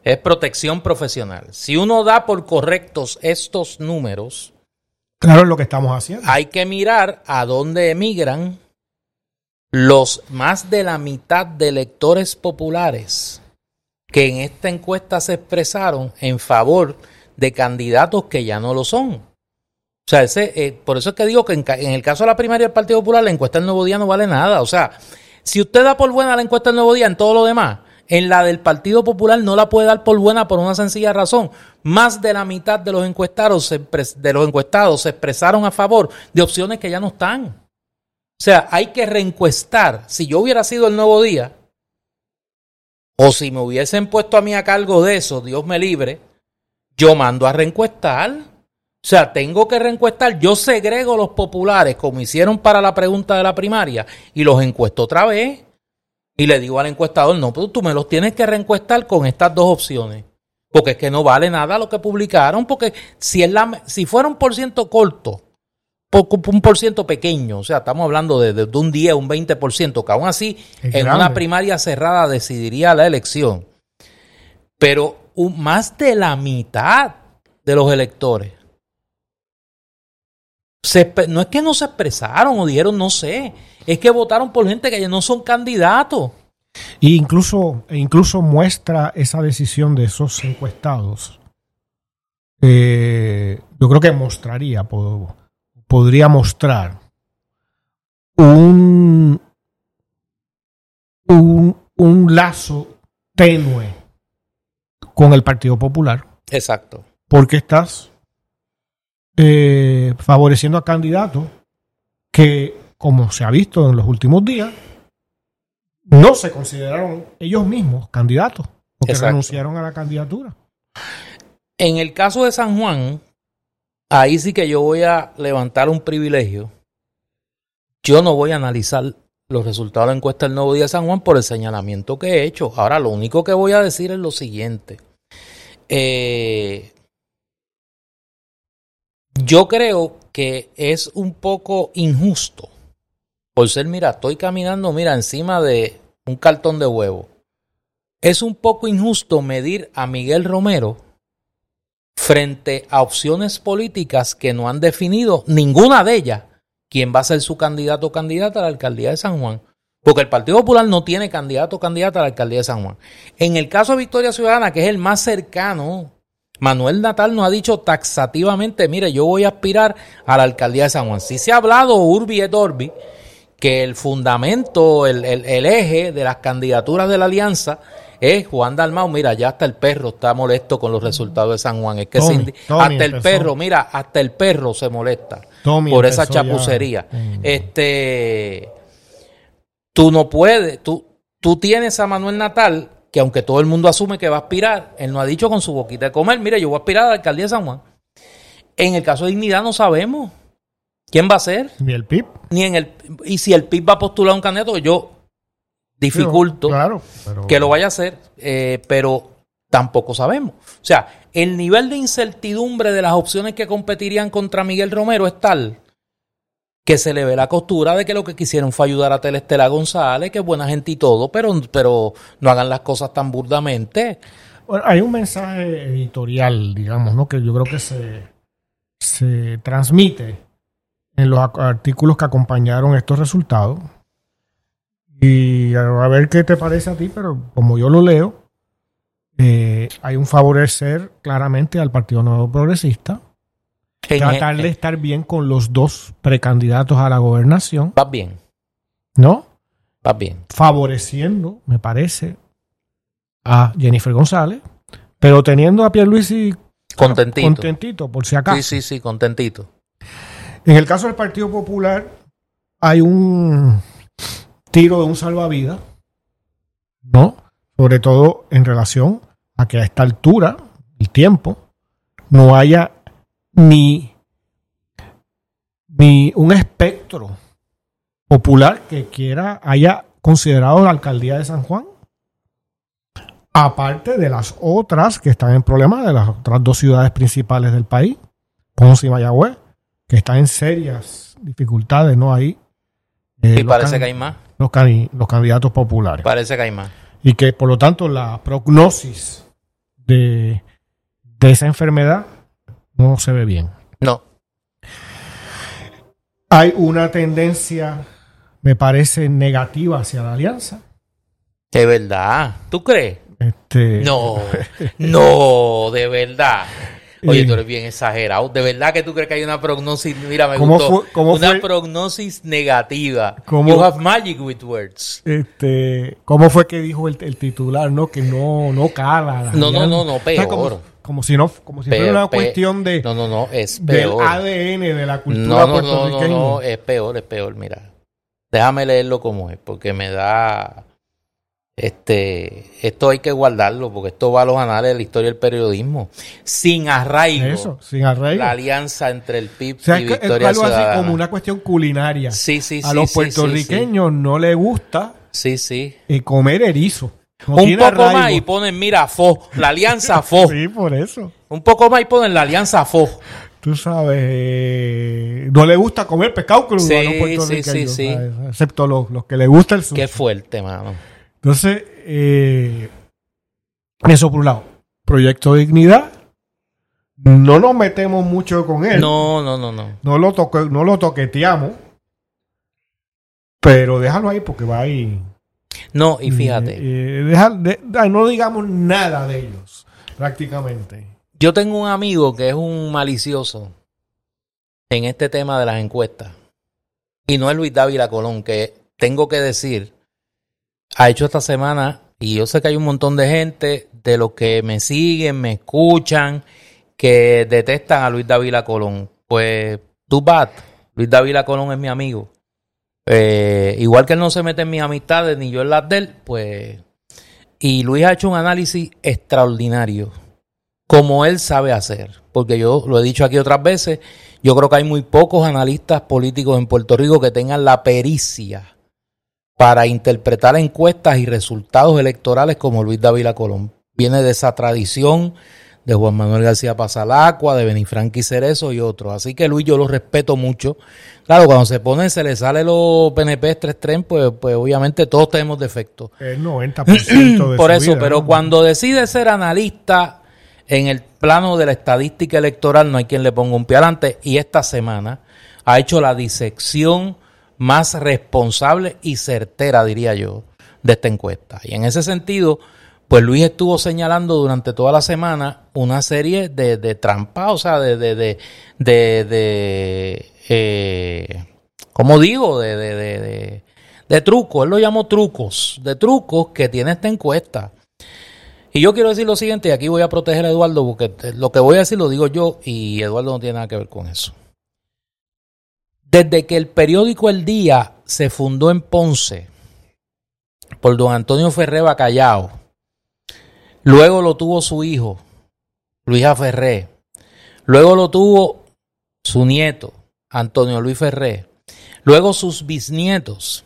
es protección profesional. Si uno da por correctos estos números, Claro, es lo que estamos haciendo. hay que mirar a dónde emigran los más de la mitad de electores populares que en esta encuesta se expresaron en favor de candidatos que ya no lo son. O sea, ese, eh, por eso es que digo que en, en el caso de la primaria del Partido Popular, la encuesta del Nuevo Día no vale nada. O sea, si usted da por buena la encuesta del Nuevo Día en todo lo demás, en la del Partido Popular no la puede dar por buena por una sencilla razón. Más de la mitad de los encuestados se, de los encuestados se expresaron a favor de opciones que ya no están. O sea, hay que reencuestar. Si yo hubiera sido el Nuevo Día, o si me hubiesen puesto a mí a cargo de eso, Dios me libre, yo mando a reencuestar. O sea, tengo que reencuestar. Yo segrego los populares como hicieron para la pregunta de la primaria y los encuesto otra vez. Y le digo al encuestador, no, pero tú me los tienes que reencuestar con estas dos opciones. Porque es que no vale nada lo que publicaron, porque si, es la, si fuera un por ciento corto, un por ciento pequeño, o sea, estamos hablando de, de- de un 10, un 20%, que aún así Es en grande. una primaria cerrada decidiría la elección. Pero un- más de la mitad de los electores se no es que no se expresaron o dijeron no sé, es que votaron por gente que ya no son candidatos. Y incluso, e incluso muestra esa decisión de esos encuestados. Eh, yo creo que mostraría, po- podría mostrar un, un, un lazo tenue con el Partido Popular, Exacto. porque estás eh, favoreciendo a candidatos que, como se ha visto en los últimos días, no se consideraron ellos mismos candidatos, porque Exacto. renunciaron a la candidatura. En el caso de San Juan, ahí sí que yo voy a levantar un privilegio. Yo no voy a analizar los resultados de la encuesta del Nuevo Día de San Juan por el señalamiento que he hecho. Ahora, lo único que voy a decir es lo siguiente. Eh, yo creo que es un poco injusto. Por ser, mira, estoy caminando, mira, encima de un cartón de huevo. Es un poco injusto medir a Miguel Romero frente a opciones políticas que no han definido ninguna de ellas quién va a ser su candidato o candidata a la alcaldía de San Juan. Porque el Partido Popular no tiene candidato o candidata a la alcaldía de San Juan. En el caso de Victoria Ciudadana, que es el más cercano, Manuel Natal nos ha dicho taxativamente, mire, yo voy a aspirar a la alcaldía de San Juan. Si se ha hablado urbi et orbi que el fundamento, el, el- el eje de las candidaturas de la alianza es Juan Dalmau. Mira, ya hasta el perro está molesto con los resultados de San Juan. Es que Tommy, se indi- Tommy hasta el perro, mira, hasta el perro se molesta Tommy por esa chapucería. Este, tú no puedes, tú, tú tienes a Manuel Natal, que aunque todo el mundo asume que va a aspirar, él no ha dicho con su boquita de comer, mire, yo voy a aspirar a la alcaldía de San Juan. En el caso de Dignidad no sabemos quién va a ser, Ni el PIB. ni en el, y si el PIB va a postular un candidato, yo dificulto Claro, pero- que lo vaya a hacer, eh, pero tampoco sabemos. O sea, el nivel de incertidumbre de las opciones que competirían contra Miguel Romero es tal que se le ve la costura de que lo que quisieron fue ayudar a Telestela González, que es buena gente y todo, pero, pero no hagan las cosas tan burdamente. Hay un mensaje editorial, digamos, ¿no? Que yo creo que se, se transmite en los artículos que acompañaron estos resultados. Y a ver qué te parece a ti, pero como yo lo leo, eh, hay un favorecer claramente al Partido Nuevo Progresista, tratar de estar bien con los dos precandidatos a la gobernación, Vas bien, ¿no? vas bien. Favoreciendo, me parece, a Jennifer González, pero teniendo a Pierluisi Contentito. contentito, por si acaso. Sí, sí, sí, contentito. En el caso del Partido Popular, hay un tiro de un salvavidas, ¿no? Sobre todo en relación a que a esta altura, el tiempo, no haya ni, ni un espectro popular que quiera, haya considerado la alcaldía de San Juan. Aparte de las otras que están en problemas, de las otras dos ciudades principales del país, Ponce y Mayagüez, que están en serias dificultades, ¿no? Ahí. eh, Y parece can- que hay más. los, cani- los candidatos populares. Parece que hay más. Y que, por lo tanto, la prognosis de, de esa enfermedad no se ve bien. No. Hay una tendencia, me parece, negativa hacia la alianza. De verdad. ¿Tú crees? Este, No, [LAUGHS] no, de verdad. Oye, tú eres bien exagerado. De verdad que tú crees que hay una prognosis. Mira, me ¿Cómo gustó. fue- cómo una fue? prognosis negativa. ¿Cómo? You have magic with words. Este, ¿Cómo fue que dijo el, el titular, no? Que no, no cala. la No, no, no, no, O sea, como, peor. Como si no, como si fuera una cuestión de, No, no, no, es del peor. ADN de la cultura No, no, no, no, puertorriqueña. no, es peor, es peor. Mira, déjame leerlo como es, porque me da. Este, esto hay que guardarlo, porque esto va a los anales de la historia del periodismo. Sin arraigo. Eso, sin arreglo. La alianza entre el PIB O sea, y es, Victoria algo así como una cuestión culinaria. Sí, sí, a sí, los puertorriqueños no les gusta Sí, sí. eh, comer erizo. Un poco arraigo. más y ponen, mira, FO, la alianza FO. [LAUGHS] Sí, por eso. Un poco más y ponen la alianza FO. Tú sabes, eh, no le gusta comer pescado crudo Sí, a los sí, puertorriqueños, sí, sí. excepto los, los que les gusta el sushi. Qué fuerte, mano. Entonces, eh, eso por un lado. Proyecto de Dignidad No nos metemos mucho con él. No, no, no, no. No lo, toque, no lo toqueteamos. Pero déjalo ahí porque va ahí. No, y fíjate. Eh, deja- de- ay, no digamos nada de ellos, prácticamente. Yo tengo un amigo que es un malicioso en este tema de las encuestas. Y no es Luis Dávila Colón, que tengo que decir, ha hecho esta semana, y yo sé que hay un montón de gente de los que me siguen, me escuchan, que detestan a Luis Dávila Colón. Pues, tú bad. Luis Dávila Colón es mi amigo. Eh, igual que él no se mete en mis amistades, ni yo en las de él, pues... Y Luis ha hecho un análisis extraordinario como él sabe hacer. Porque yo lo he dicho aquí otras veces, yo creo que hay muy pocos analistas políticos en Puerto Rico que tengan la pericia para interpretar encuestas y resultados electorales como Luis Dávila Colón. Viene de esa tradición de Juan Manuel García Pasalacua, de Benifranqui Cerezo y otros. Así que Luis yo lo respeto mucho. Claro, cuando se pone, se le sale los PNP tres tren, pues, pues obviamente todos tenemos defectos. El 90% de [CLEARS THROAT] Por su eso, vida, pero ¿no? cuando decide ser analista en el plano de la estadística electoral, no hay quien le ponga un pie adelante. Y esta semana ha hecho la disección más responsable y certera, diría yo, de esta encuesta. Y en ese sentido, pues Luis estuvo señalando durante toda la semana una serie de, de trampas, o sea, de, de, de, de, eh, ¿cómo digo? De, de, de, de, trucos, él lo llamó trucos, de trucos que tiene esta encuesta. Y yo quiero decir lo siguiente, y aquí voy a proteger a Eduardo, porque lo que voy a decir lo digo yo y Eduardo no tiene nada que ver con eso. Desde que el periódico El Día se fundó en Ponce por don Antonio Ferré Bacallao, luego lo tuvo su hijo, Luisa Ferré, luego lo tuvo su nieto, Antonio Luis Ferré, luego sus bisnietos,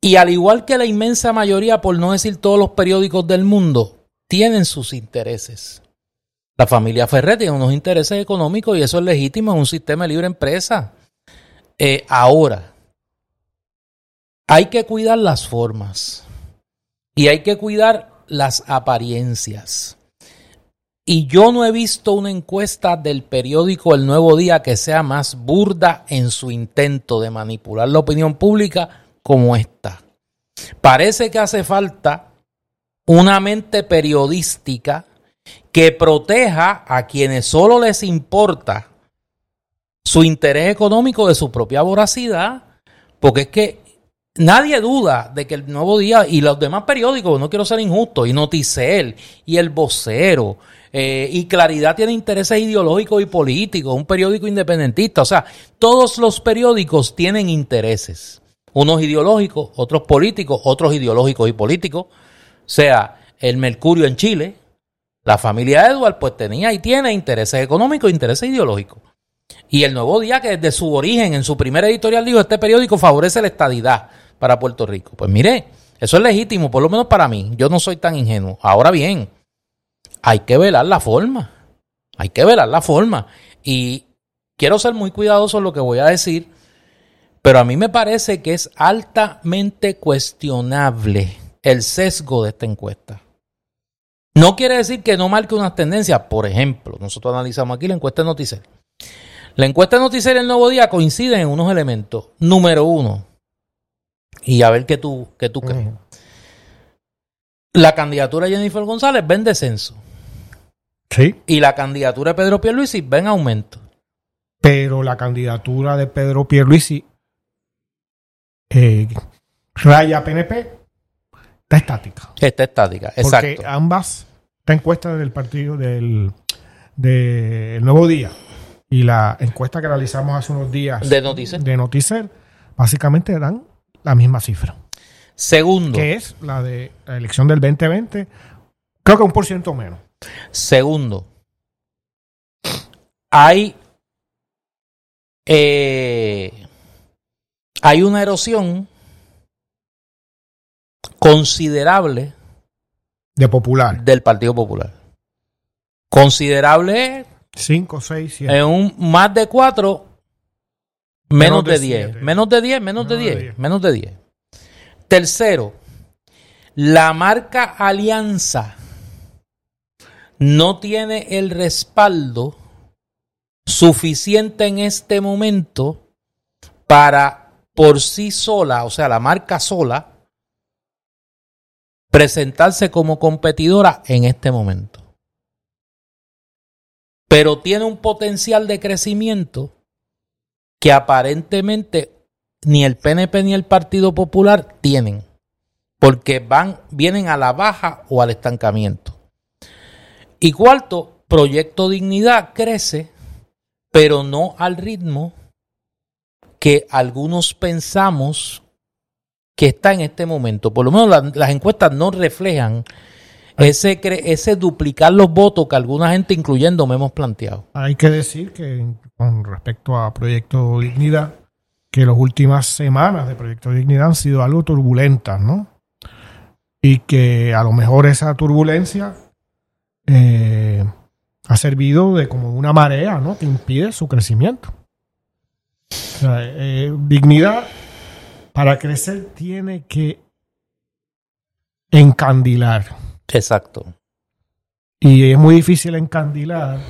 y al igual que la inmensa mayoría, por no decir todos los periódicos del mundo, tienen sus intereses. La familia Ferrer tiene unos intereses económicos y eso es legítimo en un sistema de libre empresa. Eh, ahora, hay que cuidar las formas y hay que cuidar las apariencias. Y yo no he visto una encuesta del periódico El Nuevo Día que sea más burda en su intento de manipular la opinión pública como esta. Parece que hace falta una mente periodística que proteja a quienes solo les importa su interés económico de su propia voracidad, porque es que nadie duda de que el Nuevo Día y los demás periódicos, no quiero ser injusto, y Noticel, y El Vocero, eh, y Claridad tiene intereses ideológicos y políticos, un periódico independentista, o sea, todos los periódicos tienen intereses, unos ideológicos, otros políticos, otros ideológicos y políticos, o sea, el Mercurio en Chile, la familia Edward pues tenía y tiene intereses económicos intereses ideológicos. Y el Nuevo Día, que desde su origen, en su primer editorial, dijo, este periódico favorece la estadidad para Puerto Rico. Pues mire, eso es legítimo, por lo menos para mí. Yo no soy tan ingenuo. Ahora bien, hay que velar la forma. Hay que velar la forma. Y quiero ser muy cuidadoso en lo que voy a decir, pero a mí me parece que es altamente cuestionable el sesgo de esta encuesta. No quiere decir que no marque unas tendencias. Por ejemplo, nosotros analizamos aquí la encuesta de Noticel. La encuesta de Noticel y el Nuevo Día coinciden en unos elementos. Número uno, y a ver qué tú, qué tú crees. La candidatura de Jennifer González va en descenso. Sí, Y la candidatura de Pedro Pierluisi va en aumento. pero la candidatura de Pedro Pierluisi eh, raya PNP está estática. Está estática. Porque Exacto. ambas, esta encuesta del partido del, del Nuevo Día y la encuesta que realizamos hace unos días De Noticel. de Noticel, básicamente dan la misma cifra, Segundo. que es la de la elección del 2020, creo que un por ciento menos. Segundo, hay, eh, hay una erosión considerable De popular, del Partido Popular. Considerable 5, 6, 7. en un más de 4, menos, Menos de de 10. siete. Menos de 10, menos de Menos de 10. diez. Menos de 10. Tercero, la marca Alianza no tiene el respaldo suficiente en este momento para por sí sola, o sea, la marca sola, presentarse como competidora en este momento. Pero tiene un potencial de crecimiento que aparentemente ni el PNP ni el Partido Popular tienen, porque van, vienen a la baja o al estancamiento. Y cuarto, Proyecto Dignidad crece, pero no al ritmo que algunos pensamos que está en este momento. Por lo menos las encuestas no reflejan ese, ese duplicar los votos que alguna gente, incluyendo, me hemos planteado. Hay que decir que con respecto a Proyecto Dignidad, que las últimas semanas de Proyecto Dignidad han sido algo turbulentas, ¿no? Y que a lo mejor esa turbulencia eh, ha servido de como una marea, ¿no? Que impide su crecimiento. Eh, dignidad para crecer tiene que encandilar. Exacto. Y es muy difícil encandilar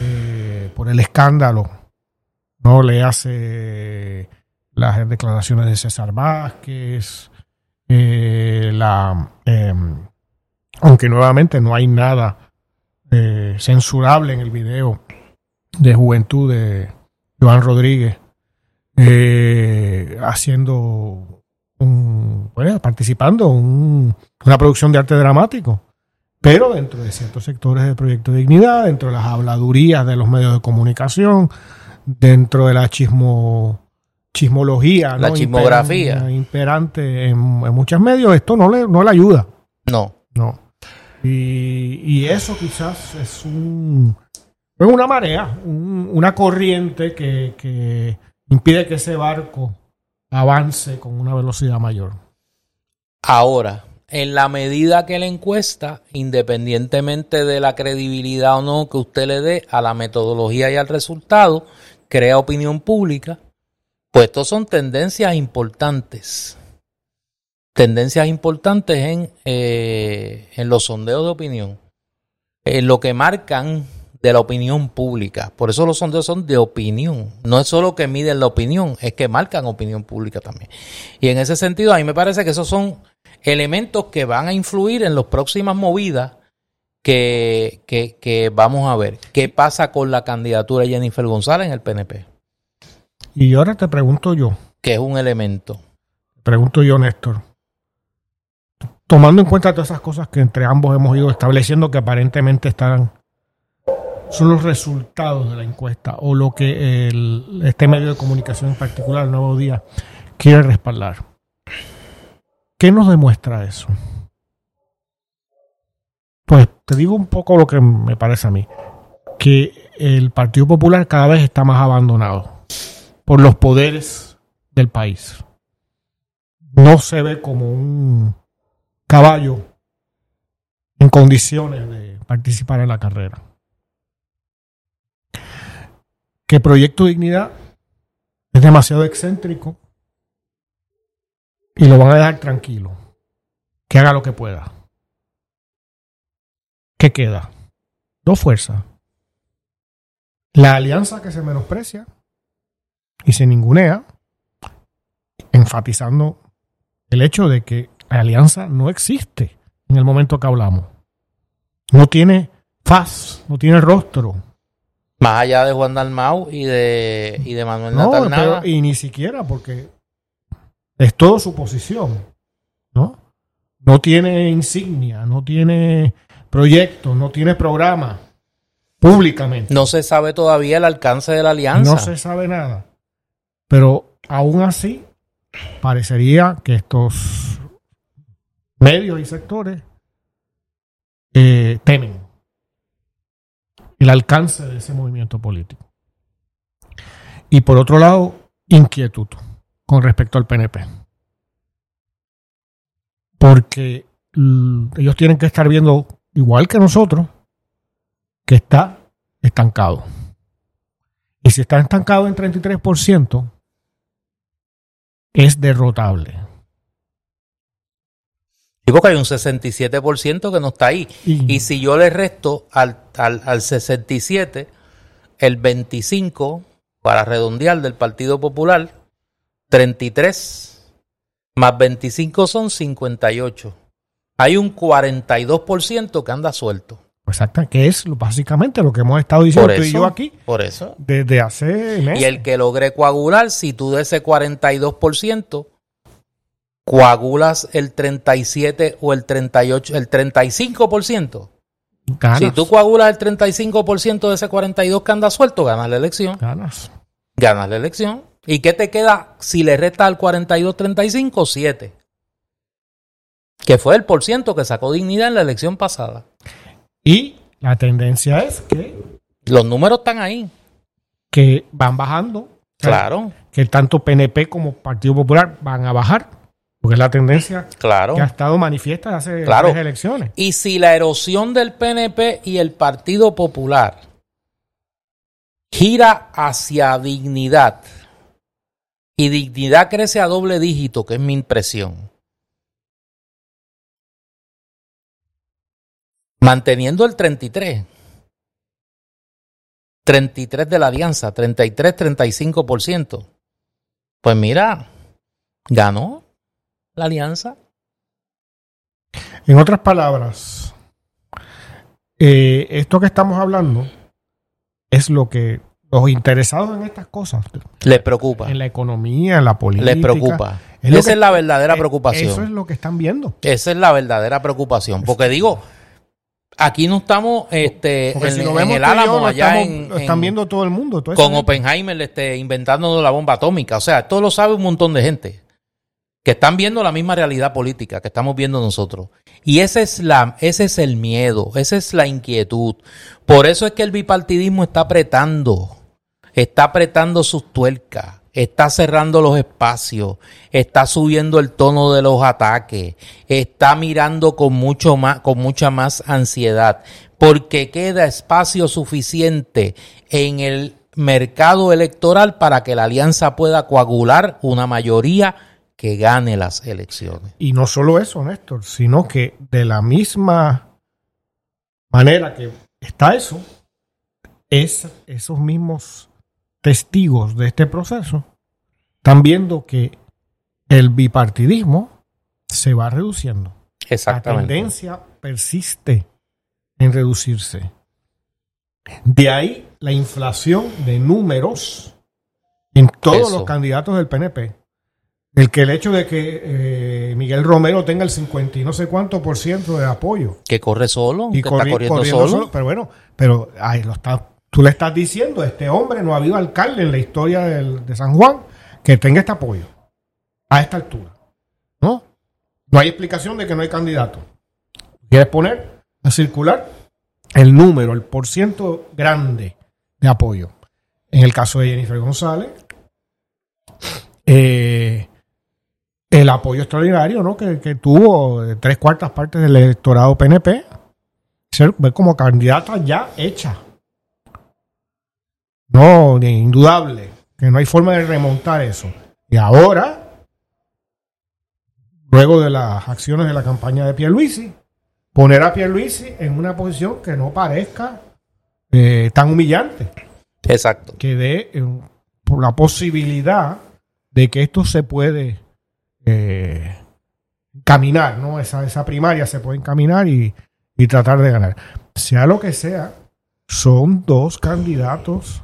eh, por el escándalo. No le hace las declaraciones de César Vázquez, eh, la, em, aunque nuevamente no hay nada censurable en el video de juventud de, Joan Rodríguez, eh, haciendo un, bueno, participando en una producción de arte dramático, pero dentro de ciertos sectores del Proyecto de Dignidad, dentro de las habladurías de los medios de comunicación, dentro de la chismo, chismología, la chismografía imperante en, muchos medios, esto no le, no le ayuda. No. No. Y, y eso quizás es un es una marea, una corriente que, impide que ese barco avance con una velocidad mayor. Ahora, en la medida que la encuesta, independientemente de la credibilidad o no que usted le dé a la metodología y al resultado, crea opinión pública, pues estos son tendencias importantes. Tendencias importantes en, eh, en los sondeos de opinión. En lo que marcan de la opinión pública. Por eso los sondeos son de opinión. No es solo que miden la opinión, es que marcan opinión pública también. Y en ese sentido, a mí me parece que esos son elementos que van a influir en las próximas movidas que, que, vamos a ver. ¿Qué pasa con la candidatura de Jennifer González en el PNP? Y ahora te pregunto yo. ¿Qué es un elemento? Pregunto yo, Néstor. Tomando en cuenta todas esas cosas que entre ambos hemos ido estableciendo que aparentemente están son los resultados de la encuesta o lo que este medio de comunicación en particular, el Nuevo Día, quiere respaldar. ¿Qué nos demuestra eso? Pues te digo un poco lo que me parece a mí, que el Partido Popular cada vez está más abandonado por los poderes del país. No se ve como un caballo en condiciones de participar en la carrera. Que Proyecto Dignidad es demasiado excéntrico y lo van a dejar tranquilo. Que haga lo que pueda. ¿Qué queda? Dos fuerzas. La alianza que se menosprecia y se ningunea, enfatizando el hecho de que la alianza no existe en el momento que hablamos. No tiene faz, no tiene rostro, más allá de Juan Dalmau y de, y de Manuel no, y ni siquiera porque es todo su posición, ¿no? No tiene insignia, no tiene proyecto, no tiene programa públicamente. No se sabe todavía el alcance de la alianza. No se sabe nada. Pero aún así, parecería que estos medios y sectores eh, temen el alcance de ese movimiento político. Y por otro lado, inquietud con respecto al PNP. Porque ellos tienen que estar viendo, igual que nosotros, que está estancado. Y si está estancado en 33%, es derrotable. Sí, porque hay un 67% que no está ahí. Y- Y, si yo le resto al, al, al 67, el 25, para redondear, del Partido Popular, 33, más 25 son 58. Hay un 42% que anda suelto. Exacto, que es básicamente lo que hemos estado diciendo Por tú y eso, yo aquí por eso. desde hace meses. Y el que logre coagular, si tú de ese 42%, coagulas el 37 o el 38, el 35%. ganas, Si tú coagulas el 35% de ese 42 que anda suelto, ganas la elección. ganas. Ganas la elección. ¿Y qué te queda si le restas al 42-35? 7. Que fue el por ciento que sacó dignidad en la elección pasada. Y la tendencia es que, Los números están ahí. que van bajando. Claro, Que tanto PNP como Partido Popular van a bajar. Porque es la tendencia claro. que ha estado manifiesta desde hace Claro. elecciones. Y si la erosión del PNP y el Partido Popular gira hacia dignidad y dignidad crece a doble dígito, que es mi impresión, manteniendo el 33, 33 de la alianza, 33, 35%, pues mira, ganó la alianza. En otras palabras, eh, esto que estamos hablando es lo que los interesados en estas cosas, Les preocupa. en la economía, en la política, Les preocupa. Es Esa que- es la verdadera eh, preocupación. Eso es lo que están viendo. Esa es la verdadera preocupación. Porque digo, aquí no estamos este, en, si el yo, Álamo, allá estamos- en, lo están en- viendo todo el mundo. todo con Oppenheimer este, inventándonos la bomba atómica. O sea, esto lo sabe un montón de gente que están viendo la misma realidad política que estamos viendo nosotros. Y ese es, la, ese es el miedo, esa es la inquietud. Por eso es que el bipartidismo está apretando, está apretando sus tuercas, está cerrando los espacios, está subiendo el tono de los ataques, está mirando con, mucho más, con mucha más ansiedad, porque queda espacio suficiente en el mercado electoral para que la alianza pueda coagular una mayoría que gane las elecciones. Y no solo eso, Néstor, sino que de la misma manera que está eso, es esos mismos testigos de este proceso están viendo que el bipartidismo se va reduciendo. La Exactamente. tendencia persiste en reducirse. De ahí la inflación de números en todos Eso. los candidatos del PNP. El que el hecho de que eh, Miguel Romero tenga el 50 y no sé cuánto por ciento de apoyo Que corre solo, y que corri- está corriendo, corriendo solo. solo, pero bueno, pero ay, lo está, tú le estás diciendo a este hombre, no ha habido alcalde en la historia del- de San Juan que tenga este apoyo a esta altura. ¿No? No hay explicación de que no hay candidato. ¿Quieres poner a circular el número, el por ciento grande de apoyo? En el caso de Jennifer González, eh, el apoyo extraordinario ¿no? que, que tuvo de tres cuartas partes del electorado PNP, ser como candidata ya hecha. No, indudable, que no hay forma de remontar eso. Y ahora, luego de las acciones de la campaña de Pierluisi, poner a Pierluisi en una posición que no parezca eh, tan humillante Exacto. que dé eh, por la posibilidad de que esto se puede eh, caminar, ¿no? Esa, esa primaria se puede encaminar y, y tratar de ganar. Sea lo que sea, son dos candidatos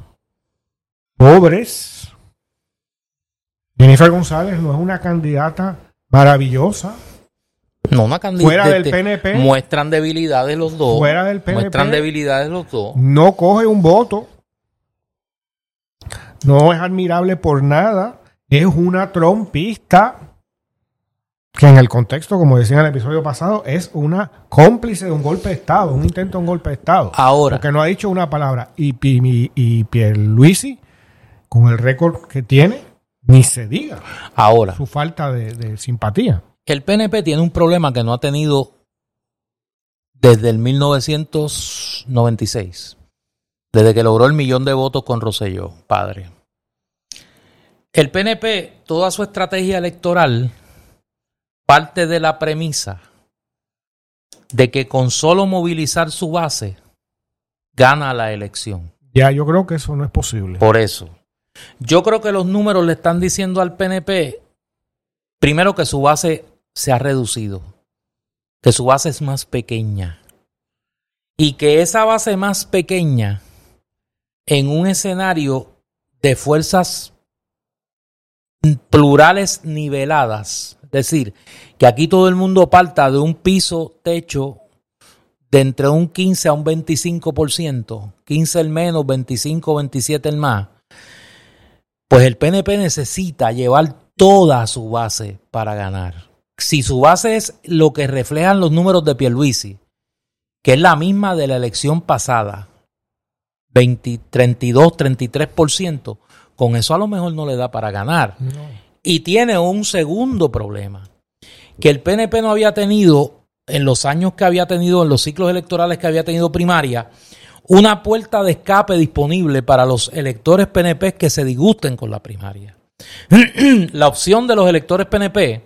pobres. Jennifer González no es una candidata maravillosa. No, una candidata. Fuera del PNP. Muestran debilidades los dos. Fuera del PNP. Muestran debilidades los dos. no coge un voto, no es admirable por nada, es una trompista que en el contexto, como decía en el episodio pasado, es una cómplice de un golpe de Estado, un intento de un golpe de Estado. Ahora, Porque no ha dicho una palabra. Y, y, y Pierluisi, con el récord que tiene, ni se diga ahora, su falta de, de simpatía. el PNP tiene un problema que no ha tenido desde el 1996, desde que logró el millón de votos con Rosselló, padre. El PNP, toda su estrategia electoral parte de la premisa de que con solo movilizar su base gana la elección. Ya, yo creo que eso no es posible. Por eso. Yo creo que los números le están diciendo al PNP, primero que su base se ha reducido, que su base es más pequeña y que esa base más pequeña en un escenario de fuerzas plurales niveladas, decir, que aquí todo el mundo parta de un piso techo de entre un 15 a un 25%, 15 el menos, 25, 27 el más, pues el PNP necesita llevar toda su base para ganar. Si su base es lo que reflejan los números de Pierluisi, que es la misma de la elección pasada, 20, 32, 33%, con eso a lo mejor no le da para ganar. Y tiene un segundo problema, que el PNP no había tenido en los años que había tenido, en los ciclos electorales que había tenido primaria, una puerta de escape disponible para los electores PNP que se disgusten con la primaria. [CLEARS THROAT] la opción de los electores PNP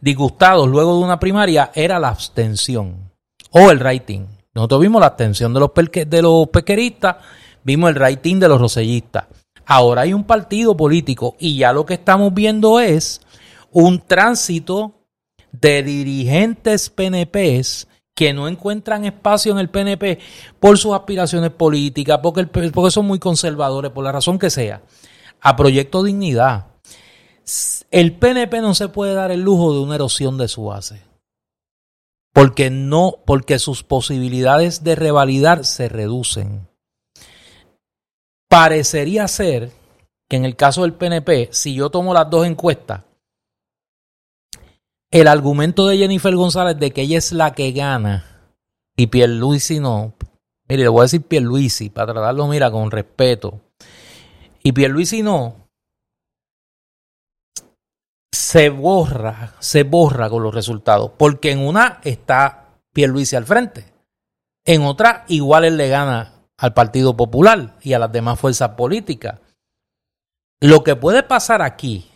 disgustados luego de una primaria era la abstención o el rating. Nosotros vimos la abstención de los, de los pequeristas, vimos el rating de los rosellistas. Ahora hay un partido político y ya lo que estamos viendo es un tránsito de dirigentes PNPs que no encuentran espacio en el PNP por sus aspiraciones políticas, porque, porque son muy conservadores, por la razón que sea, a Proyecto Dignidad. El PNP no se puede dar el lujo de una erosión de su base. Porque no, porque sus posibilidades de revalidar se reducen. Parecería ser que en el caso del PNP, si yo tomo las dos encuestas, el argumento de Jennifer González de que ella es la que gana y Pierluisi no. Mire, le voy a decir Pierluisi para tratarlo, mira, con respeto. Y Pierluisi no. Se borra, se borra con los resultados. Porque en una está Pierluisi al frente. En otra, igual él le gana al Partido Popular y a las demás fuerzas políticas. Lo que puede pasar aquí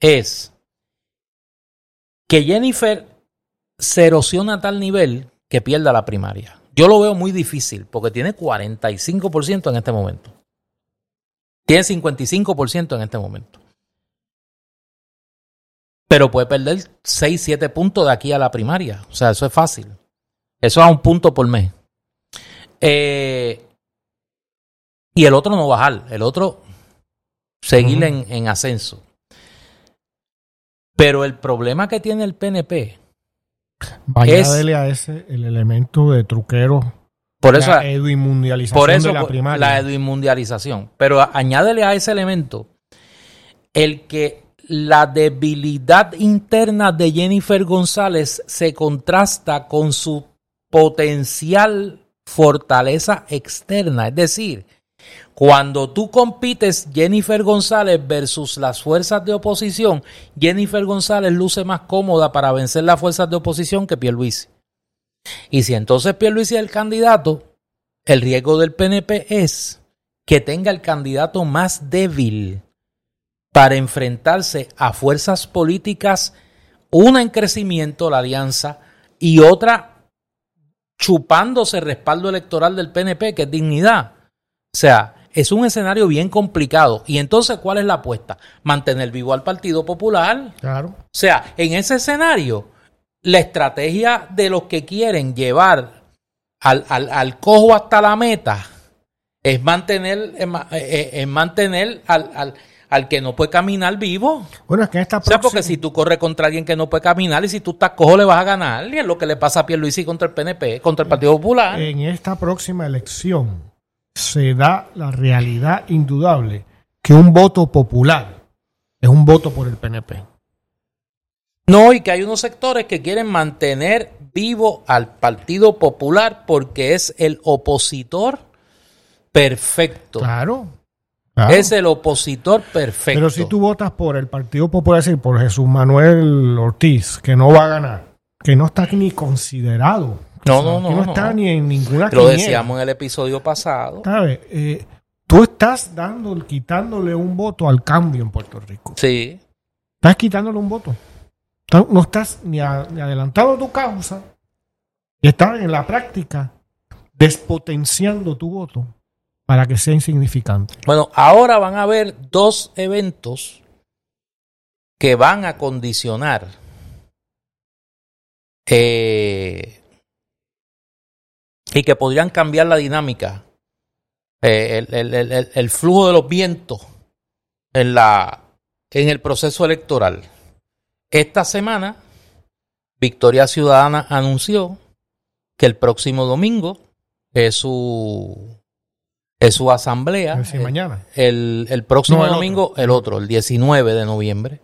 es que Jennifer se erosiona a tal nivel que pierda la primaria. Yo lo veo muy difícil porque tiene 45% en este momento. Tiene 55% en este momento. Pero puede perder 6, 7 puntos de aquí a la primaria. O sea, eso es fácil. Eso es a un punto por mes. Eh, y el otro no bajar. El otro seguir en ascenso. Pero el problema que tiene el PNP es, a ese el elemento de truquero. Por eso, la eduinmundialización por eso, de la primaria. La eduinmundialización. Pero añádele a ese elemento el que la debilidad interna de Jennifer González se contrasta con su potencial fortaleza externa. Es decir, cuando tú compites Jennifer González versus las fuerzas de oposición, Jennifer González luce más cómoda para vencer las fuerzas de oposición que Pierluisi. Y si entonces Pierluisi es el candidato, el riesgo del PNP es que tenga el candidato más débil para enfrentarse a fuerzas políticas, una en crecimiento, la alianza, y otra chupándose respaldo electoral del PNP, que es dignidad. O sea, es un escenario bien complicado. Y entonces, ¿cuál es la apuesta? Mantener vivo al Partido Popular. Claro. O sea, en ese escenario, la estrategia de los que quieren llevar al, al, cojo hasta la meta es mantener, es, mantener al, al, al, que no puede caminar vivo. Bueno, es que esta O sea, porque si tú corres contra alguien que no puede caminar y si tú estás cojo le vas a ganar. Y es lo que le pasa a Pierluisi contra el PNP, contra el Partido Popular. En esta próxima elección se da la realidad indudable que un voto popular es un voto por el PNP. No, y que hay unos sectores que quieren mantener vivo al Partido Popular porque es el opositor perfecto. Claro. Es el opositor perfecto. Pero si tú votas por el Partido Popular, es decir, por Jesús Manuel Ortiz, que no va a ganar, que no está ni considerado no, no, no. no, está ni en ninguna Lo decíamos en el episodio pasado. ¿Sabes? Eh, tú estás dando, quitándole un voto al cambio en Puerto Rico. Sí. Estás quitándole un voto. No estás ni, adelantando tu causa, Y estás en la práctica despotenciando tu voto para que sea insignificante. Bueno, ahora van a haber dos eventos que van a condicionar eh, y que podrían cambiar la dinámica, eh, el, el- flujo de los vientos en, la, en el proceso electoral. Esta semana, Victoria Ciudadana anunció que el próximo domingo es su, es su asamblea. Es decir, El- mañana. el, el próximo No, el domingo, el otro, el 19 de noviembre,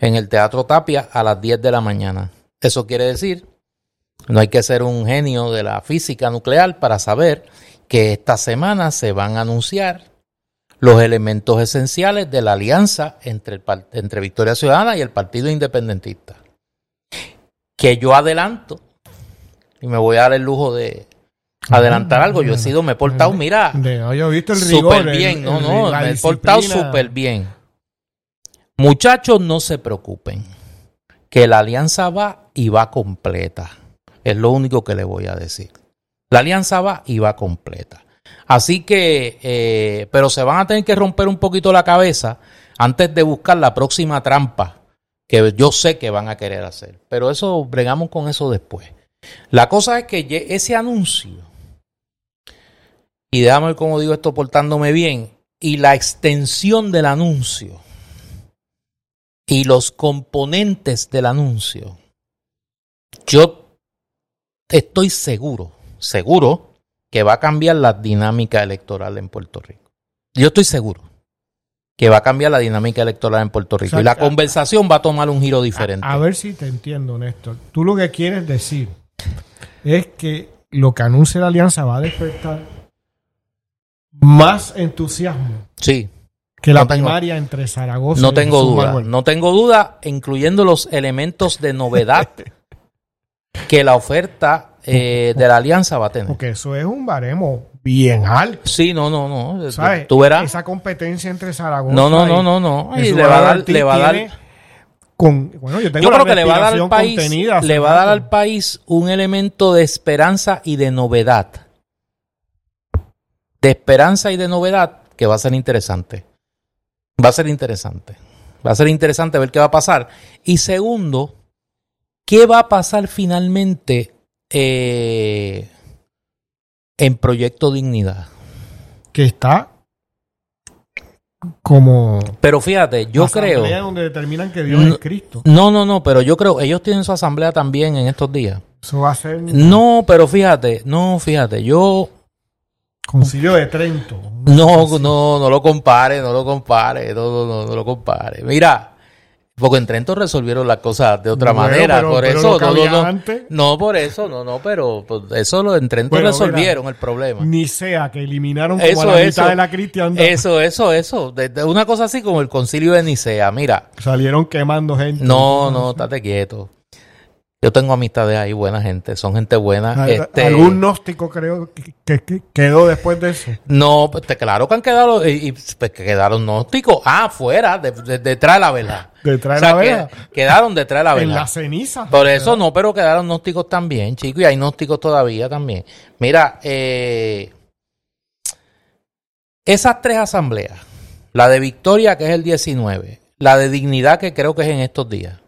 en el Teatro Tapia a las 10 de la mañana. Eso quiere decir, no hay que ser un genio de la física nuclear para saber que esta semana se van a anunciar los elementos esenciales de la alianza entre, el, entre Victoria Ciudadana y el Partido Independentista. Que yo adelanto, y me voy a dar el lujo de adelantar algo, yo he sido, me he portado, mira, De- no, yo he visto el rigor. Súper bien, no, el- no, me he portado súper bien. Muchachos, no se preocupen, que la alianza va y va completa. Es lo único que le voy a decir. La alianza va y va completa. Así que, eh, pero se van a tener que romper un poquito la cabeza antes de buscar la próxima trampa que yo sé que van a querer hacer. Pero eso, bregamos con eso después. La cosa es que ese anuncio y déjame ver cómo digo esto portándome bien, y la extensión del anuncio y los componentes del anuncio, yo estoy seguro, seguro que va a cambiar la dinámica electoral en Puerto Rico. Yo estoy seguro que va a cambiar la dinámica electoral en Puerto Rico. O sea, y la a- conversación va a tomar un giro diferente. A ver si te entiendo, Néstor. Tú lo que quieres decir es que lo que anuncia la alianza va a despertar más entusiasmo Sí, que la No tengo- primaria entre Zaragoza no y tengo Jesús duda. Manuel. No tengo duda, incluyendo los elementos de novedad [LAUGHS] que la oferta eh, de la alianza va a tener. Porque eso es un baremo bien alto. Sí, no, no, no. ¿Sabes? Tú verás. Esa competencia entre Zaragoza No, no, no, no, no. Y le va a dar, le va a dar. con, bueno, yo, tengo Yo creo que le va a dar al país, le va a dar al país un elemento de esperanza y de novedad. De esperanza y de novedad que va a ser interesante. Va a ser interesante. Va a ser interesante ver qué va a pasar. Y segundo, ¿qué va a pasar finalmente eh, en Proyecto Dignidad? que está como Pero fíjate, yo creo. donde determinan que Dios No. es Cristo. No, no, no, pero yo creo, ellos tienen su asamblea también en estos días. Eso va a ser No, pero fíjate, no, fíjate, yo concilio de Trento. no, no, no lo compare, no lo compare, no, no, no, no lo compare. Mira, porque en Trento resolvieron las cosas de otra manera, por eso, no, no, por eso, no, no, pero pues, eso lo en Trento resolvieron el problema. Ni sea que eliminaron como la mitad de la cristiandad. Eso, eso, eso, una cosa así como el concilio de Nicea, mira, Salieron quemando gente. no, no, estate quieto. Yo tengo amistades ahí, buena gente, son gente buena. Este, Algún gnóstico creo que, que- que quedó después de eso. No, pues, claro que han quedado, y, y, pues, que quedaron gnósticos. Ah, fuera, de- de- detrás de la verdad. Detrás O de sea, la que- vela. quedaron detrás de la [LAUGHS] En verdad. la ceniza. Por eso no, pero quedaron gnósticos también, chicos, y hay gnósticos todavía también. Mira, eh, esas tres asambleas, la de Victoria, que es el 19, la de Dignidad, que creo que es en estos días,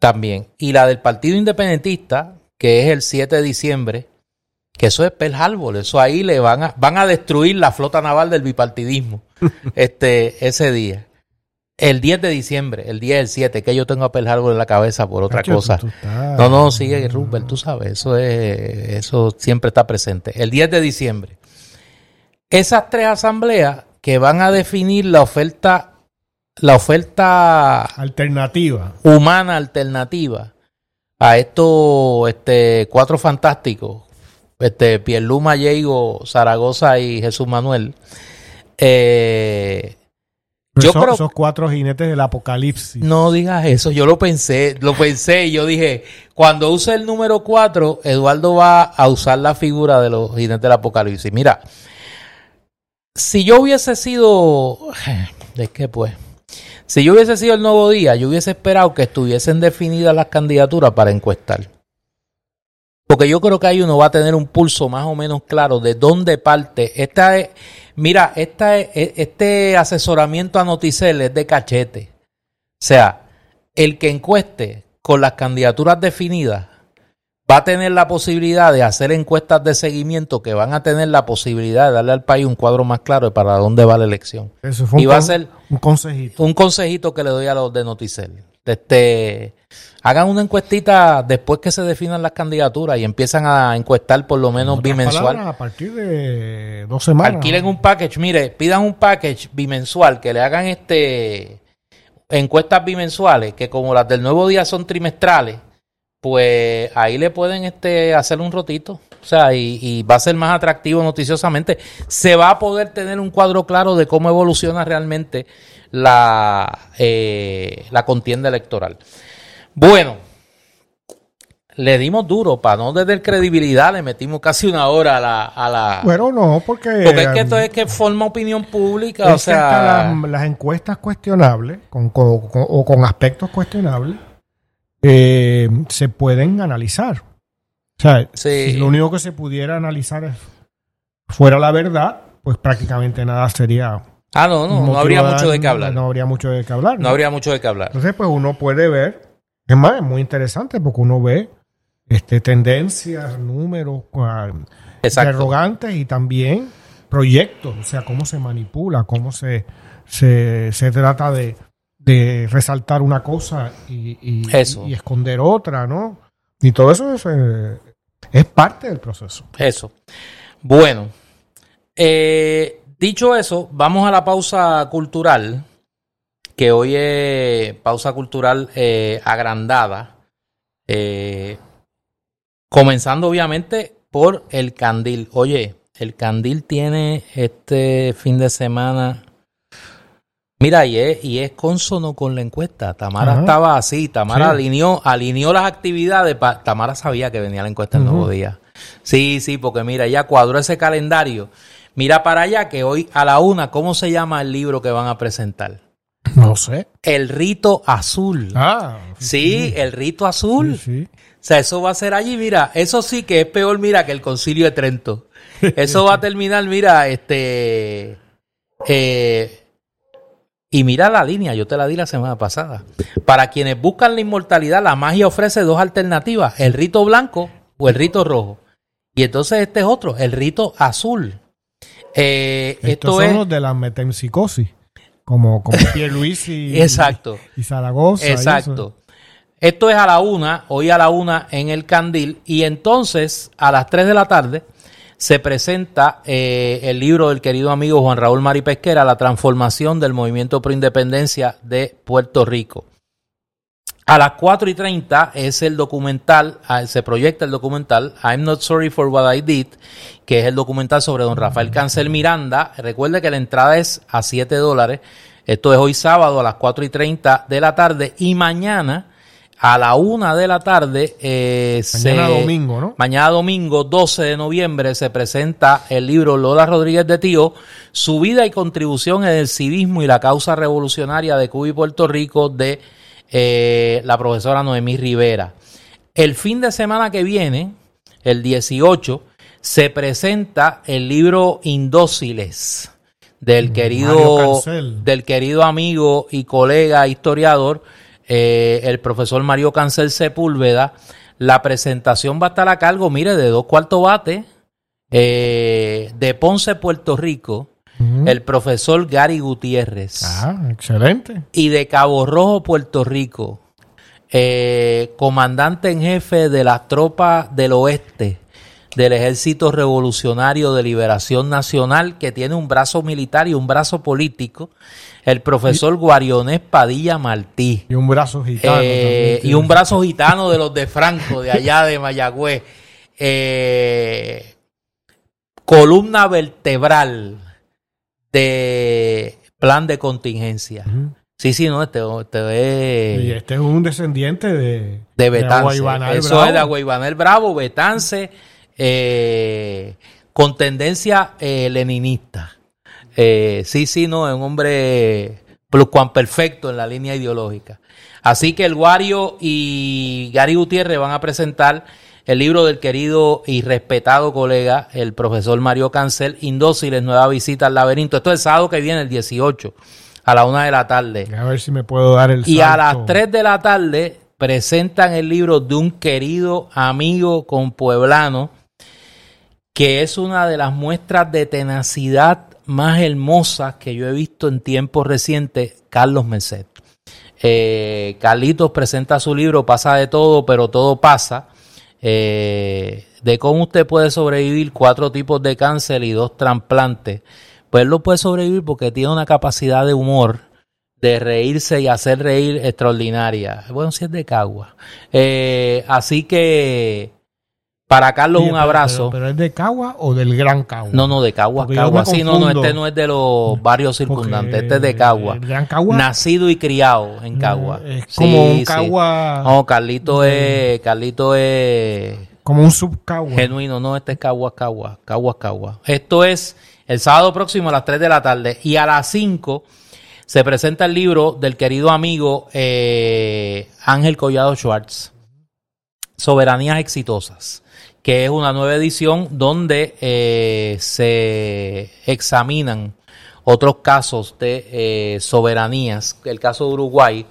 también, y la del Partido Independentista, que es el 7 de diciembre, que eso es Pearl Harbor, eso ahí le van a, van a destruir la flota naval del bipartidismo [LAUGHS] este, ese día. El 10 de diciembre, el día del 7, que yo tengo a Pearl Harbor en la cabeza por otra cosa. No, no, sigue Rupert, tú sabes, eso es, eso siempre está presente. El 10 de diciembre. Esas tres asambleas que van a definir la oferta, la oferta Alternativa. humana alternativa a estos este, cuatro fantásticos, este, Pierluma, Diego, Zaragoza y Jesús Manuel. Eh, Yo Esos- creo- esos cuatro jinetes del apocalipsis. no digas eso, yo lo pensé, lo pensé y yo dije, cuando use el número 4, Eduardo va a usar la figura de los jinetes del apocalipsis. Mira, si yo hubiese sido, [SIGHS] es que pues, si yo hubiese sido el nuevo día, yo hubiese esperado que estuviesen definidas las candidaturas para encuestar. Porque yo creo que ahí uno va a tener un pulso más o menos claro de dónde parte. Esta es, mira, esta es- este asesoramiento a Noticel es de cachete. O sea, el que encueste con las candidaturas definidas va a tener la posibilidad de hacer encuestas de seguimiento que van a tener la posibilidad de darle al país un cuadro más claro de para dónde va la elección. Eso fue Y un, va a ser- un consejito. Un consejito que le doy a los de Noticel. Este, hagan una encuestita después que se definan las candidaturas y empiezan a encuestar por lo menos bimensual. palabras, a partir de dos semanas. Alquilen un package, mire, pidan un package bimensual, que le hagan este encuestas bimensuales, que como las del nuevo día son trimestrales, pues ahí le pueden este hacer un rotito. O sea, y, y va a ser más atractivo noticiosamente. Se va a poder tener un cuadro claro de cómo evoluciona realmente la, eh, la contienda electoral. Bueno, le dimos duro, para no desde credibilidad, le metimos casi una hora a la... A la Bueno, no, porque. porque es que esto es que forma opinión pública, o sea... las encuestas cuestionables con, con- con- o con aspectos cuestionables eh, se pueden analizar. O sea, Sí. si lo único que se pudiera analizar es fuera la verdad, pues prácticamente nada sería. Ah, no, no, no habría mucho de qué hablar. No, habría mucho de qué hablar. No habría mucho de qué hablar. Entonces, pues uno puede ver, es más, es muy interesante porque uno ve este, tendencias, números, interrogantes y también proyectos, o sea, cómo se manipula, cómo se, se, se trata de, de resaltar una cosa y, y- Eso. y esconder otra, ¿no? Y todo eso es, eh, es parte del proceso. Eso. Bueno, eh, dicho eso, vamos a la pausa cultural, que hoy es pausa cultural eh, agrandada, eh, comenzando obviamente por el candil. Oye, el candil tiene este fin de semana... Mira, y es, y es consono con la encuesta. Tamara Ajá. estaba así, Tamara Sí. alineó, alineó las actividades. pa- Tamara sabía que venía la encuesta el nuevo día. Sí, sí, porque mira, ya cuadró ese calendario. Mira para allá que hoy a la una, ¿cómo se llama el libro que van a presentar? No sé. El rito azul. Ah, sí, el rito azul. sí, sí. O sea, eso va a ser allí, mira, eso sí que es peor, mira, que el concilio de Trento. [LAUGHS] Eso va a terminar, mira, este... eh, y mira la línea, yo te la di la semana pasada. Para quienes buscan la inmortalidad, la magia ofrece dos alternativas, el rito blanco o el rito rojo. Y entonces este es otro, el rito azul. Eh, Estos esto son es... los de la metempsicosis, como, como [LAUGHS] Pierluisi y, Exacto. y Zaragoza. y. Exacto. Esto es a la una, hoy a la una en el Candil, y entonces a las 3 de la tarde se presenta eh, el libro del querido amigo Juan Raúl Mari Pesquera, La transformación del movimiento pro independencia de Puerto Rico. A las 4 y 30 es el documental, ah, se proyecta el documental I'm Not Sorry for What I Did, que es el documental sobre don Rafael Cancel Miranda. Recuerde que la entrada es a 7 dólares. Esto es hoy sábado a las 4 y 30 de la tarde y mañana a la 1 de la tarde. eh, Mañana se- domingo, ¿no? Mañana domingo 12 de noviembre se presenta el libro Lola Rodríguez de Tío, su vida y contribución en el civismo y la causa revolucionaria de Cuba y Puerto Rico de eh, la profesora Noemí Rivera. El fin de semana que viene, el 18, se presenta el libro Indóciles del Mario querido, del querido amigo y colega historiador, eh, el profesor Mario Cancel Sepúlveda. La presentación va a estar a cargo, mire, de dos cuartos bate, eh, de Ponce, Puerto Rico, el profesor Gary Gutiérrez Ah, excelente. y de Cabo Rojo, Puerto Rico, eh, comandante en jefe de las tropas del oeste del Ejército Revolucionario de Liberación Nacional, que tiene un brazo militar y un brazo político, el profesor Guarionés Padilla Martí. Y un brazo gitano. Eh, y un brazo gitano de los de Franco, de allá de Mayagüez. Eh, columna vertebral de plan de contingencia. Sí, sí, no, este, este Y es este es un descendiente de, de Betance. Aguaybanal Eso Bravo. es de Aguaybanel Bravo, Betance, eh, con tendencia eh, leninista. Eh, sí, sí, no, es un hombre perfecto en la línea ideológica. Así que el Guario y Gary Gutiérrez van a presentar el libro del querido y respetado colega, el profesor Mario Cancel, Indóciles, Nueva Visita al Laberinto. Esto es el sábado que viene, el 18, a la una de la tarde. A ver si me puedo dar el Y a las 3 de la tarde presentan el libro de un querido amigo compueblano, que es una de las muestras de tenacidad más hermosas que yo he visto en tiempos recientes, Carlos Merced. Eh, Carlitos presenta su libro Pasa de todo, pero todo pasa. Eh, de cómo usted puede sobrevivir cuatro tipos de cáncer y dos trasplantes. Pues él lo puede sobrevivir porque tiene una capacidad de humor, de reírse y hacer reír extraordinaria. Bueno, si es de Cagua. Eh, así que para Carlos, un abrazo. Pero, es de Cagua o del Gran Cagua? No, no, de Cagua, Cagua. Sí, no, no, este no es de los barrios circundantes, este es de Cagua. Gran Cagua? Nacido y criado en Cagua. Es como un Cagua. No, Carlito es. Carlito es. Como un subcagua. Genuino, no, este es Cagua, Cagua. Cagua, Cagua. Esto es el sábado próximo a las 3 de la tarde. Y a las 5 se presenta el libro del querido amigo eh, Ángel Collado Schwartz. Soberanías exitosas que es una nueva edición donde eh, se examinan otros casos de eh, soberanías, el caso de Uruguay,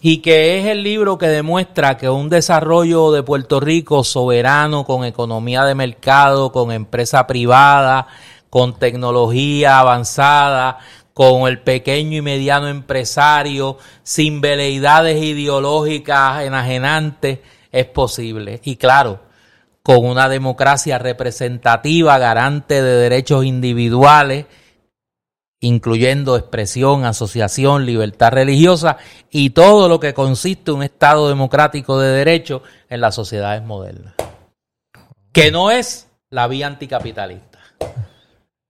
y que es el libro que demuestra que un desarrollo de Puerto Rico soberano, con economía de mercado, con empresa privada, con tecnología avanzada, con el pequeño y mediano empresario, sin veleidades ideológicas enajenantes, es posible. Y claro, con una democracia representativa, garante de derechos individuales, incluyendo expresión, asociación, libertad religiosa y todo lo que consiste un Estado democrático de derecho en las sociedades modernas. Que no es la vía anticapitalista.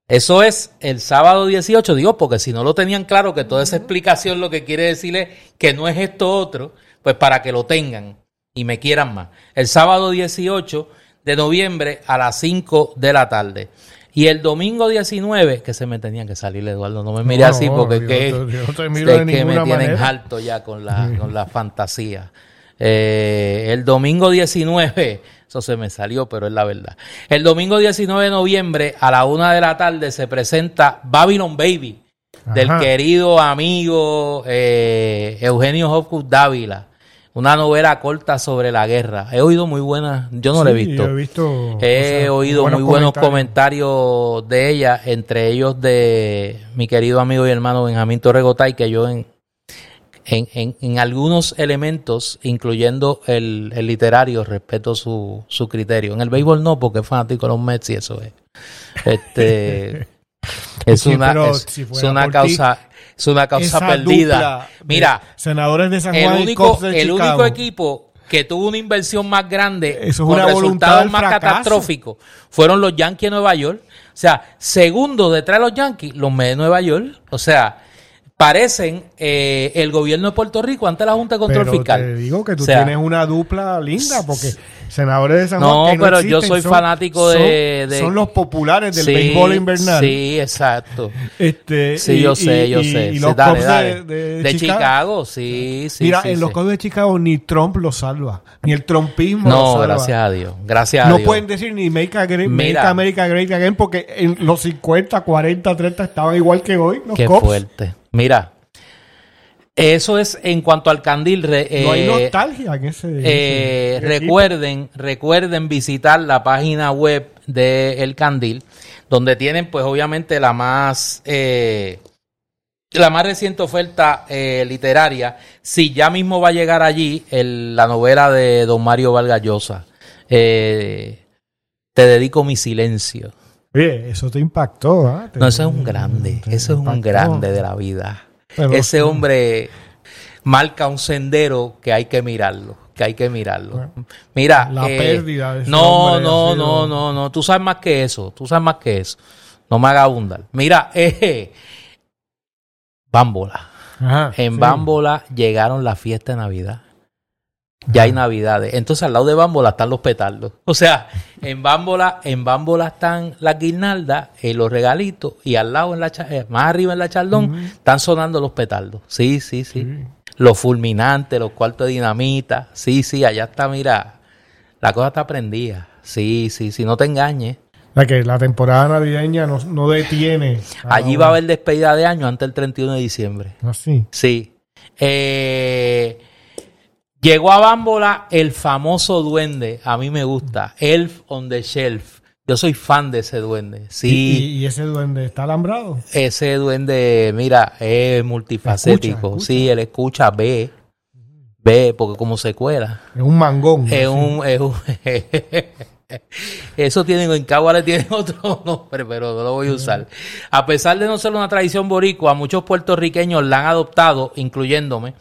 Eso es el sábado 18, digo, porque si no lo tenían claro que toda esa explicación lo que quiere decir es que no es esto otro, pues para que lo tengan y me quieran más. El sábado 18 de noviembre a las 5 de la tarde. Y el domingo 19, que se me tenían que salir, Eduardo, no me mire así porque es que, me tienen alto ya con la, con la fantasía. Eh, el domingo 19, eso se me salió, pero es la verdad. El domingo 19 de noviembre a la una de la tarde se presenta Babylon Baby, del querido amigo eh, Eugenio Hopkins Dávila una novela corta sobre la guerra. He oído muy buenas, yo no la he visto. he visto he oído muy buenos comentarios de ella, entre ellos de mi querido amigo y hermano Benjamín Torregotay, que yo en, en, en, algunos elementos, incluyendo el, el literario, respeto su, su, criterio. En el béisbol no, porque es fanático de los Mets y eso es. Este, [LAUGHS] es, una, es una causa es una causa perdida. Mira, senadores de San Juan el único, el único equipo que tuvo una inversión más grande Eso con resultados más catastróficos fueron los Yankees de Nueva York. O sea, segundo detrás de los Yankees, los Mets de Nueva York. O sea, parecen eh, el gobierno de Puerto Rico ante la Junta de Control pero Fiscal. Te digo que tú tienes una dupla linda porque senadores de San Juan no, pero yo soy fanático de, son, los populares del béisbol invernal. Sí, exacto. Este, sí, yo sé, yo sé. Y, los dale, De, Chicago. sí, sí. Mira, en los Cubs de Chicago ni Trump lo salva, ni el trumpismo no, lo salva. gracias a Dios, gracias a no Dios. No pueden decir ni make, America Great Again porque en los 50, 40, 30 estaban igual que hoy los Qué fuerte. Mira, eso es en cuanto al candil. no hay eh, nostalgia en ese. Eh, recuerden, recuerden visitar la página web de El Candil, donde tienen, pues, obviamente, la más. Eh, la más reciente oferta literaria, si ya mismo va a llegar allí la novela de don Mario Valgallosa. te dedico mi silencio. Oye, eso te impactó, ¿ah? No, eso es un grande, eso es un grande de la vida. Ese hombre marca un sendero que hay que mirarlo, que hay que mirarlo. Mira, la eh, pérdida de No, no, no, no, no, tú sabes más que eso, tú sabes más que eso. No me haga abundar. Mira, [LAUGHS] eh, Bámbola. en Bámbola llegaron las fiestas de Navidad ya hay navidades. Entonces al lado de Bámbola están los petardos. [LAUGHS] O sea, en Bámbola, en Bámbola están las guirnaldas, y eh, los regalitos, y al lado, en la eh, más arriba en la chaldón, están sonando los petardos. Sí, sí, sí, Los fulminantes, los cuartos de dinamita. Sí, sí, allá está, mira, La cosa está prendida. Sí, sí, sí, no te engañes. La que la temporada navideña no, no detiene. Allí va a haber despedida de año antes del 31 de diciembre. Así. Sí. Eh, llegó a Bámbola el famoso duende. A mí me gusta. Elf on the Shelf. Yo soy fan de ese duende. Sí. ¿Y, y ese duende está alambrado? Ese duende, mira, es multifacético. Escucha, escucha. Sí, él escucha, ve. Ve, porque como se cuela. Es un mangón. Es un, es un- [LAUGHS] Eso tienen, en Cagua le tienen otro [LAUGHS] nombre, pero no lo voy a usar. A pesar de no ser una tradición boricua, muchos puertorriqueños la han adoptado, incluyéndome,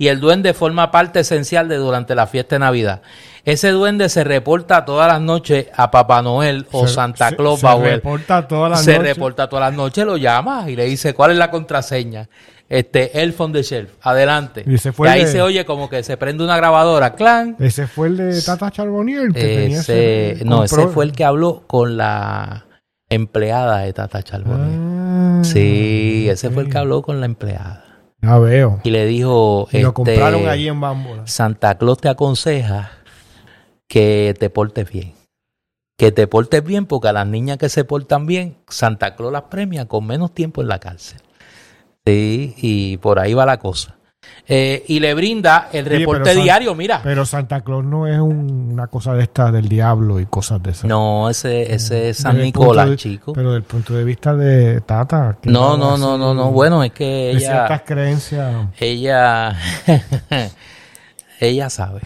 y el duende forma parte esencial de durante la fiesta de Navidad. Ese duende se reporta todas las noches a Papá Noel o Se- Santa se- Claus se bajo él. reporta todas las Se noches. reporta todas las noches, lo llama y le dice cuál es la contraseña. Este, Elf on the Shelf, adelante. Y ese fue ahí de- se oye como que se prende una grabadora, clan. Ese fue el de Tata Charbonnier que tenía Ese, no, ese fue el que habló con la empleada de Tata Charbonnier. Ah, sí, ese fue el que habló con la empleada. Ya veo. Y le dijo, Y lo este, compraron allí en. Santa Claus te aconseja que te portes bien. Que te portes bien porque a las niñas que se portan bien, Santa Claus las premia con menos tiempo en la cárcel. Sí, y por ahí va la cosa. Eh, y le brinda el Oye, reporte San- diario, mira. Pero Santa Claus no es un- una cosa de esta del diablo y cosas de esas. No, ese, ese es San Nicolás, de- chico. Pero del punto de vista de Tata. No, no, no, no, no. Bueno, es que De ella, ciertas creencias. ella, [LAUGHS] ella sabe.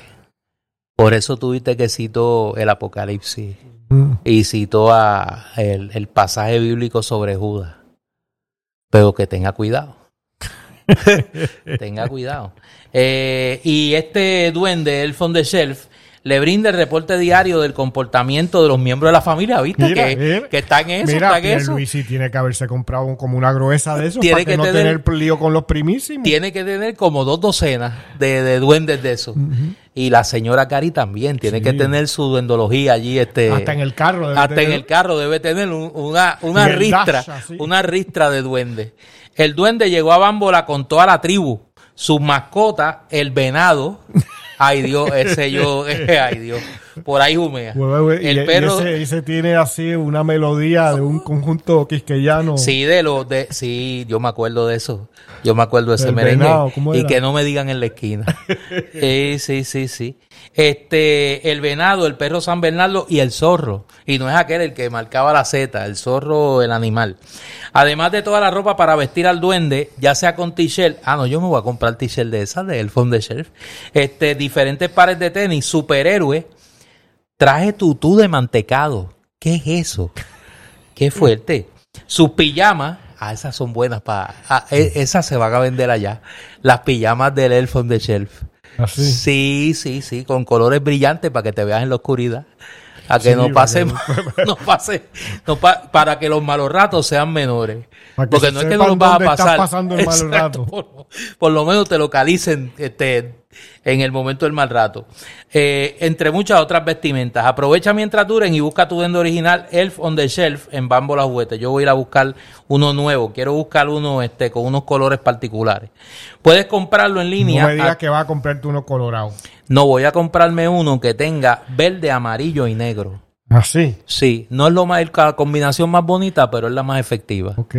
Por eso tuviste que citó el Apocalipsis mm, y citó a el, el pasaje bíblico sobre Judas. Pero que tenga cuidado. [LAUGHS] tenga cuidado. Eh, y este duende, el on the Shelf, le brinda el reporte diario del comportamiento de los miembros de la familia, ¿viste? Mira, que, mira. que está en eso, Mira, está en eso. Luisi tiene que haberse comprado un- como una gruesa de eso Tiene para que, que no tener- tener lío con los primísimos. tiene que tener como dos docenas de, de duendes de eso. Y la señora Cari también tiene Sí. que tener su duendología allí. Este, Hasta en el carro. debe hasta en el carro debe tener un- una, una ristra, una ristra de duendes. El duende llegó a Bámbola con toda la tribu, sus mascotas, el venado. Ay Dios, ese yo, [LAUGHS] ay Dios, por ahí humea. Y- El y perro, ese, ese tiene así una melodía de un conjunto quisqueyano. Sí, de los de, sí, yo me acuerdo de eso. Yo me acuerdo de ese Del merengue. venado, ¿cómo y que no me digan en la esquina. [LAUGHS] sí, sí, sí, sí. Este, el venado, el perro San Bernardo y el zorro. Y no es aquel el que marcaba la Z, el zorro, el animal. Además de toda la ropa para vestir al duende, ya sea con t-shirt. Ah, no, yo me voy a comprar t-shirt de esas, de Elf on the Shelf. Este, diferentes pares de tenis, superhéroe. Traje tutú de mantecado. ¿Qué es eso? Qué fuerte. Sus pijamas, ah, esas son buenas para. esas se van a vender allá. Las pijamas del Elf on the Shelf. Así. Sí, sí, sí, con colores brillantes para que te veas en la oscuridad. A que Sí, no para pase, que- [LAUGHS] no pase, no pa- para que los malos ratos sean menores. Porque no es que no los vas a pasar. pasando el [LAUGHS] rato. Por, por lo menos te localicen este, en el momento del mal rato. Eh, entre muchas otras vestimentas. Aprovecha mientras duren y busca tu duende original Elf on the Shelf en Bambola Juguete. Yo voy a ir a buscar uno nuevo. Quiero buscar uno este, con unos colores particulares. Puedes comprarlo en línea. No me digas a- que va a comprarte uno colorado. no voy a comprarme uno que tenga verde, amarillo y negro. Así. Sí, no es lo más, la combinación más bonita, pero es la más efectiva. Ok.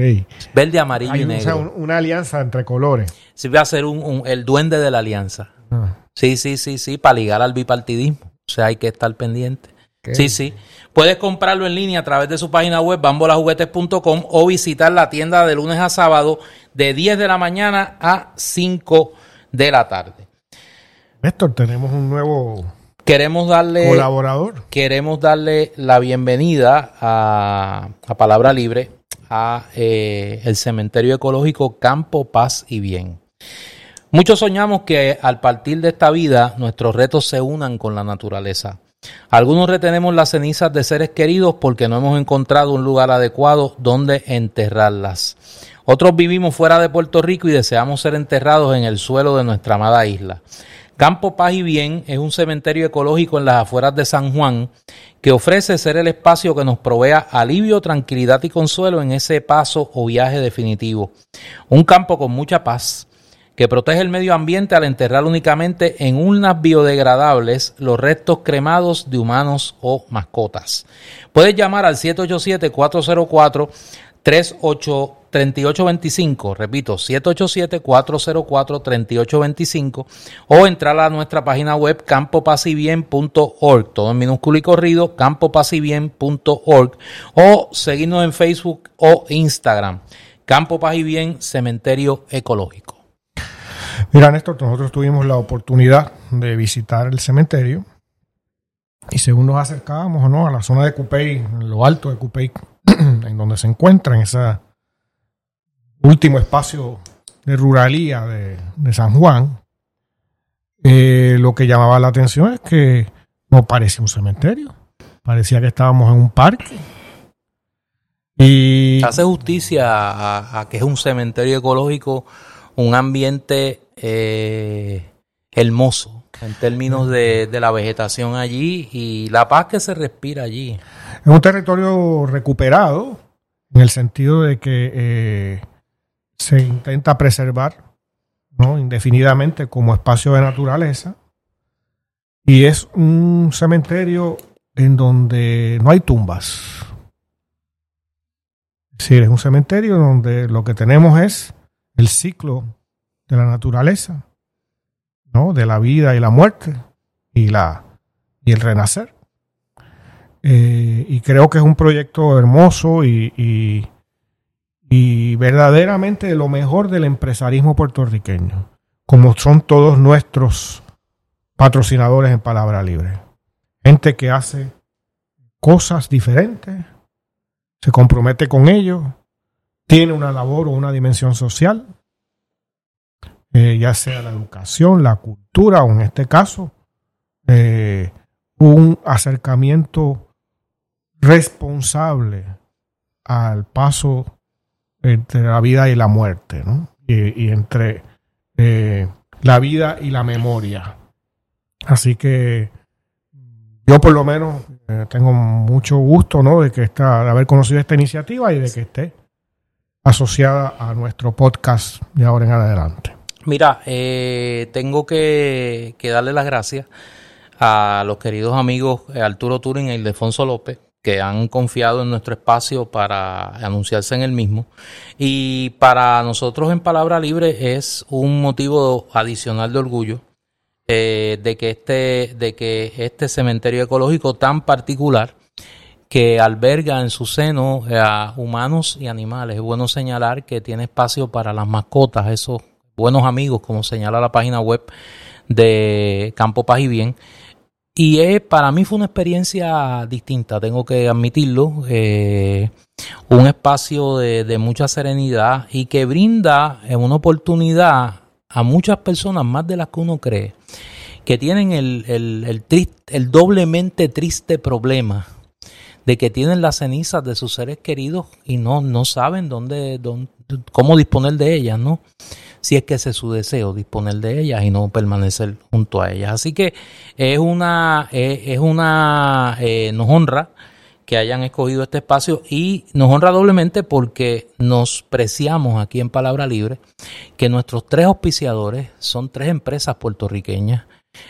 Verde, amarillo Hay y un- o negro. sea, un- una alianza entre colores. Sí, va a ser un, un- el duende de la alianza. Ah, Sí, sí, sí, sí, para ligar al bipartidismo. O sea, hay que estar pendiente. Sí, sí. Puedes comprarlo en línea a través de su página web bambolajuguetes.com o visitar la tienda de lunes a sábado de 10 de la mañana a 5 de la tarde. Néstor, tenemos un nuevo Queremos darle colaborador. queremos darle la bienvenida a, a Palabra Libre a eh, el cementerio ecológico Campo Paz y Bien. Muchos soñamos que al partir de esta vida nuestros retos se unan con la naturaleza. Algunos retenemos las cenizas de seres queridos porque no hemos encontrado un lugar adecuado donde enterrarlas. Otros vivimos fuera de Puerto Rico y deseamos ser enterrados en el suelo de nuestra amada isla. Campo Paz y Bien es un cementerio ecológico en las afueras de San Juan que ofrece ser el espacio que nos provea alivio, tranquilidad y consuelo en ese paso o viaje definitivo. Un campo con mucha paz que protege el medio ambiente al enterrar únicamente en urnas biodegradables los restos cremados de humanos o mascotas. Puedes llamar al 787-404-3825, repito, 787-404-3825 o entrar a nuestra página web campopasibien.org, todo en minúsculo y corrido, campopasibien.org o seguirnos en Facebook o Instagram. Campo Paz y Bien, Cementerio Ecológico. Mira, Néstor, nosotros tuvimos la oportunidad de visitar el cementerio y según nos acercábamos ¿no? a la zona de Cupey, en lo alto de Cupey, [CLEARS THROAT] en donde se encuentra en ese último espacio de ruralía de, San Juan, eh, lo que llamaba la atención es que no parecía un cementerio, parecía que estábamos en un parque y hace justicia a, que es un cementerio ecológico, un ambiente eh, hermoso en términos de, la vegetación allí y la paz que se respira allí. Es un territorio recuperado en el sentido de que eh, se intenta preservar ¿no? indefinidamente como espacio de naturaleza y es un cementerio en donde no hay tumbas Sí, es un cementerio donde lo que tenemos es el ciclo de la naturaleza, ¿no? De la vida y la muerte y, la, y el renacer. Eh, y creo que es un proyecto hermoso y, y, y verdaderamente lo mejor del empresarismo puertorriqueño, como son todos nuestros patrocinadores en Palabra Libre. Gente que hace cosas diferentes, se compromete con ellos, tiene una labor o una dimensión social, eh, ya sea la educación, la cultura o en este caso eh, un acercamiento responsable al paso entre la vida y la muerte, ¿no? y, entre eh, la vida y la memoria. Así que yo por lo menos tengo mucho gusto ¿no? de, que está, de haber conocido esta iniciativa y de que esté asociada a nuestro podcast de ahora en adelante. Mira, eh, tengo que, darle las gracias a los queridos amigos eh, Arturo Turing e Ildefonso López, que han confiado en nuestro espacio para anunciarse en el mismo. Y para nosotros en Palabra Libre es un motivo adicional de orgullo eh, de, que este, de que este cementerio ecológico tan particular que alberga en su seno eh, a humanos y animales. Es bueno señalar que tiene espacio para las mascotas, esos buenos amigos, como señala la página web de Campo Paz y Bien. Y para mí fue una experiencia distinta, tengo que admitirlo. Eh, un espacio de, mucha serenidad y que brinda una oportunidad a muchas personas, más de las que uno cree, que tienen el, el, el, doblemente triste problema de que tienen las cenizas de sus seres queridos y no, no saben dónde, dónde, cómo disponer de ellas, ¿no? Si es que ese es su deseo, disponer de ellas y no permanecer junto a ellas. Así que es una, es, una, eh, nos honra que hayan escogido este espacio y nos honra doblemente porque nos preciamos aquí en Palabra Libre que nuestros tres auspiciadores son tres empresas puertorriqueñas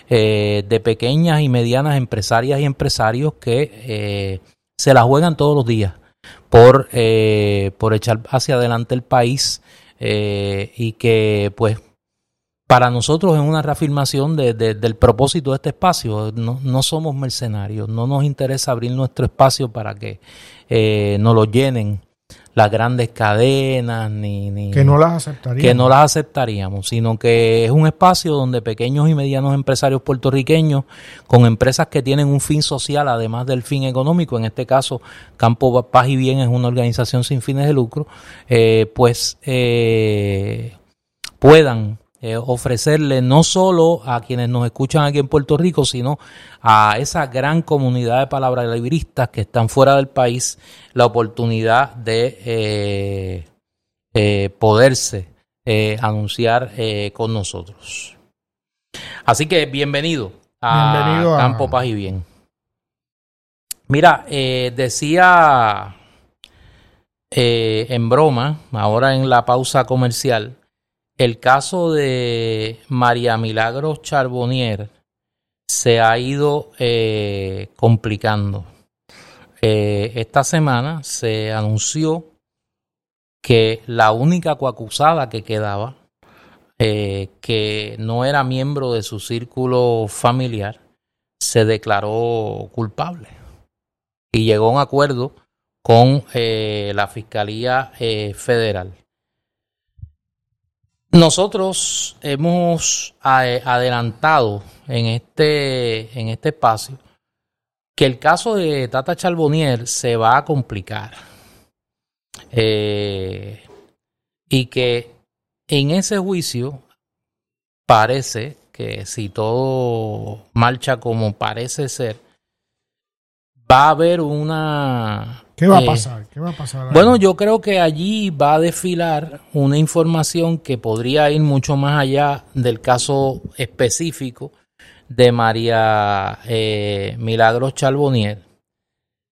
eh, de pequeñas y medianas empresarias y empresarios que eh, se la juegan todos los días por, eh, por echar hacia adelante el país y que pues para nosotros es una reafirmación de, del propósito de este espacio. No, no, somos mercenarios, no nos interesa abrir nuestro espacio para que eh, nos lo llenen las grandes cadenas, ni, que no las aceptaríamos. Que no las aceptaríamos, sino que es un espacio donde pequeños y medianos empresarios puertorriqueños, con empresas que tienen un fin social, además del fin económico, en este caso Campo Paz y Bien es una organización sin fines de lucro, eh, pues eh, puedan eh, ofrecerle no solo a quienes nos escuchan aquí en Puerto Rico, sino a esa gran comunidad de palabras libristas que están fuera del país la oportunidad de eh, eh, poderse anunciar con nosotros. Así que bienvenido a, Campo Paz y Bien. Mira, decía en broma, ahora en la pausa comercial, el caso de María Milagros Charbonnier se ha ido eh, complicando. Eh, esta semana se anunció que la única coacusada que quedaba, eh, que no era miembro de su círculo familiar, se declaró culpable y llegó a un acuerdo con la Fiscalía Federal. Nosotros hemos adelantado en este, en este espacio que el caso de Tata Charbonnier se va a complicar. Eh, y que en ese juicio parece que si todo marcha como parece ser, va a haber una ¿Qué va a pasar? ¿Qué va a pasar? Bueno, yo creo que allí va a desfilar una información que podría ir mucho más allá del caso específico de María eh, Milagros Charbonnier,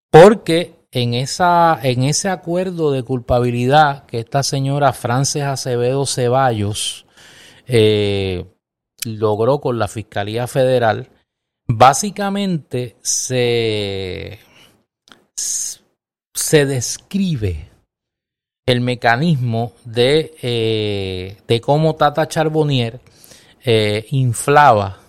porque en, esa, en ese acuerdo de culpabilidad que esta señora Frances Acevedo Ceballos eh, logró con la Fiscalía Federal, básicamente se se describe el mecanismo de, eh, de cómo Tata Charbonnier eh, inflaba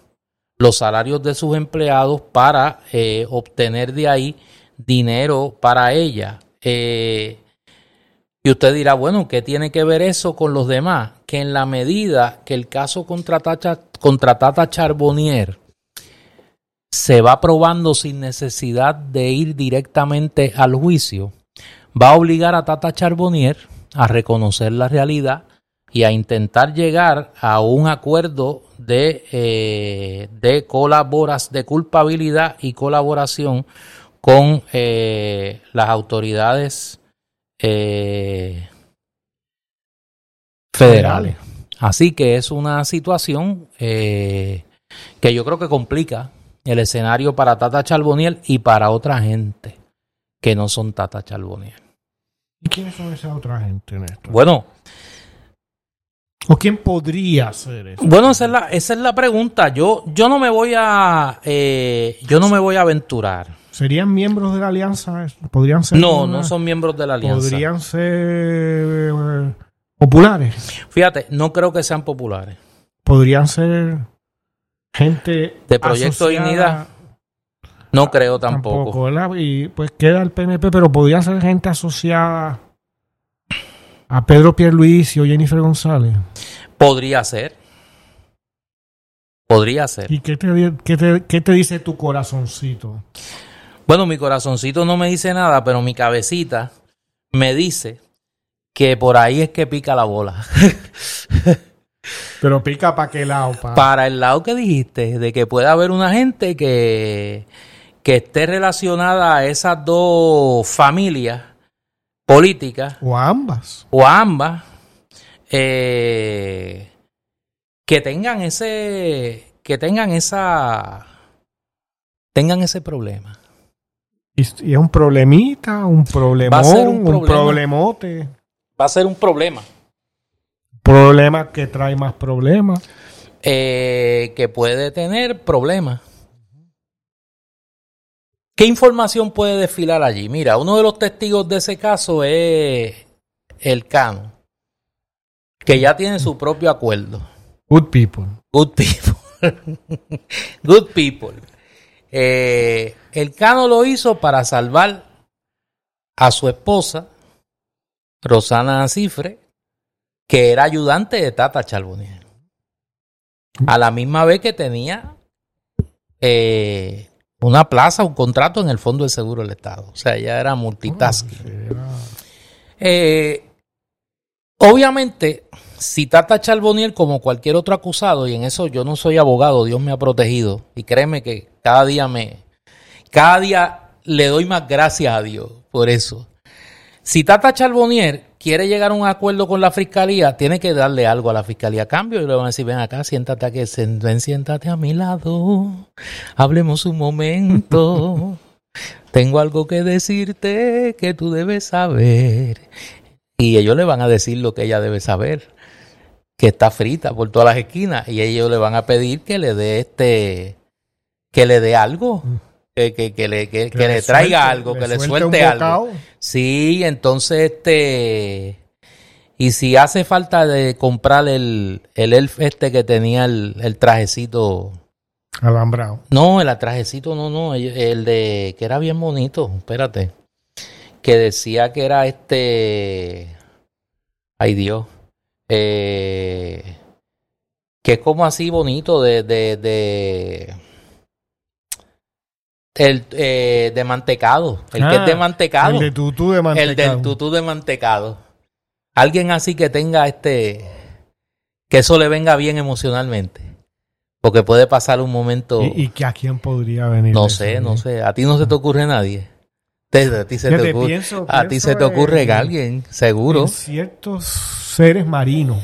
los salarios de sus empleados para eh, obtener de ahí dinero para ella. y usted dirá, bueno, ¿qué tiene que ver eso con los demás? Que en la medida que el caso contra Tata, contra Tata Charbonnier se va probando sin necesidad de ir directamente al juicio, va a obligar a Tata Charbonnier a reconocer la realidad y a intentar llegar a un acuerdo de, eh, de colaboras, de culpabilidad y colaboración con eh, las autoridades eh, federales. Así que es una situación que yo creo que complica el escenario para Tata Charboniel y para otra gente que no son Tata Charboniel. ¿Y quiénes son esa otra gente, Néstor? Bueno. ¿O quién podría ser eso? Bueno, esa es la, esa es la pregunta. Yo, yo no me voy a eh, yo no me voy a aventurar. ¿Serían miembros de la alianza? ¿Podrían ser? No, no son miembros de la alianza. ¿Podrían ser eh, populares? Fíjate, no creo que sean populares. ¿Podrían ser gente de Proyecto Dignidad. No creo tampoco. Y pues queda el PNP, pero podría ser gente asociada a Pedro Pierluisi o Jennifer González. Podría ser. Podría ser. ¿Y qué te, qué te dice tu corazoncito? Bueno, mi corazoncito no me dice nada, pero mi cabecita me dice que por ahí es que pica la bola. [LAUGHS] Pero pica para qué lado. Para el lado que dijiste, de que pueda haber una gente que, que esté relacionada a esas dos familias políticas. O ambas. O ambas. Eh, que tengan ese. Que tengan esa. Tengan ese problema. Y, es un problemita, un problemón, un problemote. Va a ser un problema. Problema que trae más problemas. Eh, que puede tener problemas. ¿Qué información puede desfilar allí? Mira, uno de los testigos de ese caso es el Cano, que ya tiene su propio acuerdo. Good people. Good people. [LAUGHS] Good people. Eh, el Cano lo hizo para salvar a su esposa, Rosana Cifre, que era ayudante de Tata Charbonnier. A la misma vez que tenía eh, una plaza, un contrato en el Fondo de Seguro del Estado. O sea, ella era multitasking. Eh, obviamente, si Tata Charbonnier, como cualquier otro acusado, y en eso yo no soy abogado, Dios me ha protegido, y créeme que cada día me, cada día le doy más gracias a Dios por eso. Si Tata Charbonnier quiere llegar a un acuerdo con la fiscalía, tiene que darle algo a la fiscalía a cambio y le van a decir, ven acá, siéntate aquí, ven, siéntate a mi lado, hablemos un momento, tengo algo que decirte que tú debes saber. Y ellos le van a decir lo que ella debe saber. que está frita por todas las esquinas y ellos le van a pedir que le dé este que le dé algo Mm. Que, que, que le, que, le le traiga suelte- algo le que le suelte algo sí entonces este y si hace falta de comprar el, el elf este que tenía el, el trajecito Alambrado. no, el trajecito no, no, el, el de que era bien bonito, espérate. Que decía que era este ay Dios. Eh, que es como así bonito de de de el eh, de mantecado, el que es de Ah, mantecado, El de tutú de mantecado. el del tutú de mantecado. Alguien así que tenga este que eso le venga bien emocionalmente. Porque puede pasar un momento ¿Y, y que a quién podría venir? no sé, no sé. A ti no se te ocurre nadie. Te- a ti se te Fíjate, ocurre, pienso- a ti se te ocurre en- alguien, seguro, en ciertos seres marinos.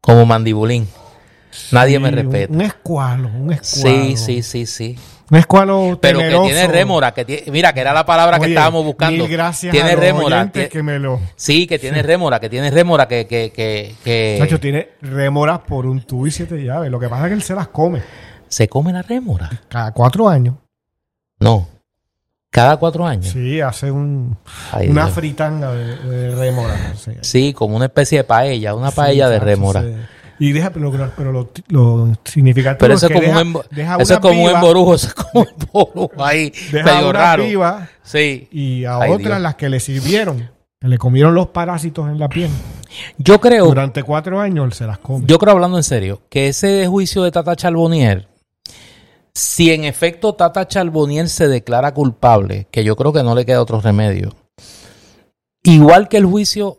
como mandibulín. Nadie me Sí, respeta. Un, escualo, un escualo. Sí, sí, sí, sí. Un escualo Pero que tiene rémora, que tiene, mira, que era la palabra que estábamos buscando. Mil gracias tiene a los rémora. que me lo... Sí, que tiene rémora, que tiene rémora, que, que, que, que Nacho, tiene rémoras por un tubo y siete llaves. Lo que pasa es que él se las come se come la rémora. cada cuatro años. No. Cada cuatro años. Sí, hace un, Ay, una Dios. fritanga de, de rémora. Sí, como una especie de paella, una Sí, paella de rémora. Y deja, pero, lo- pero lo, lo significativo Pero eso es que como deja- un, embo- deja eso es una como un piba- emborujo, eso es como un emborujo ahí, deja medio una raro. piba Sí. y a Ay, otras Dios. las que le sirvieron, que le comieron los parásitos en la piel. Yo creo, Durante cuatro años él se las come. yo creo hablando en serio, que ese juicio de Tata Charbonnier, si en efecto Tata Charbonnier se declara culpable, que yo creo que no le queda otro remedio, igual que el juicio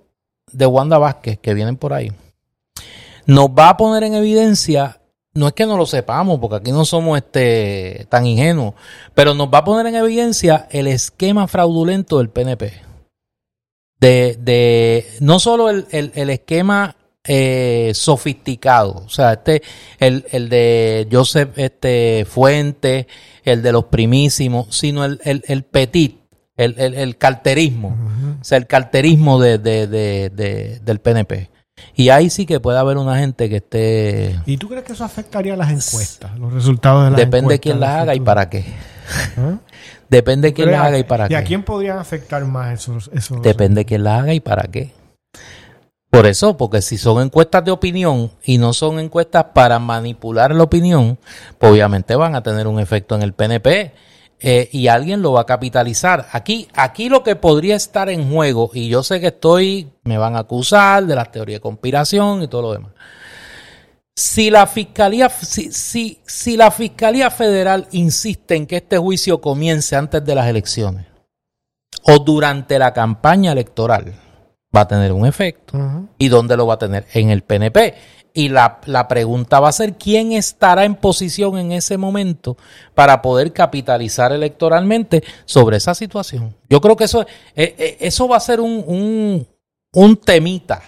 de Wanda Vázquez, que vienen por ahí, nos va a poner en evidencia, no es que no lo sepamos, porque aquí no somos este tan ingenuos, pero nos va a poner en evidencia el esquema fraudulento del PNP. De, de no solo el, el- el esquema eh, sofisticado, o sea, este, el, el de Joseph este, Fuente, el de los primísimos, sino el, el, el petit, el, el, el carterismo, o sea, el carterismo de, de, de- del PNP. Y ahí sí que puede haber una gente que esté... ¿Y tú crees que eso afectaría a las encuestas? Los resultados de las Depende de encuestas quién en las el haga y para qué. ¿Ah? [LAUGHS] Depende de quién las haga y para ¿Y qué. a quién podrían afectar más esos? esos Depende de quién las haga y para qué. Por eso, porque si son encuestas de opinión y no son encuestas para manipular la opinión, pues obviamente van a tener un efecto en el PNP eh, y alguien lo va a capitalizar. Aquí, aquí lo que podría estar en juego, y yo sé que estoy, me van a acusar de las teorías de conspiración y todo lo demás. Si la fiscalía, si, si, si la fiscalía federal insiste en que este juicio comience antes de las elecciones o durante la campaña electoral, va a tener un efecto. ¿Y dónde lo va a tener? En el PNP. Y la, la pregunta va a ser quién estará en posición en ese momento para poder capitalizar electoralmente sobre esa situación. Yo creo que eso, eh, eh, eso va a ser un, un, un temita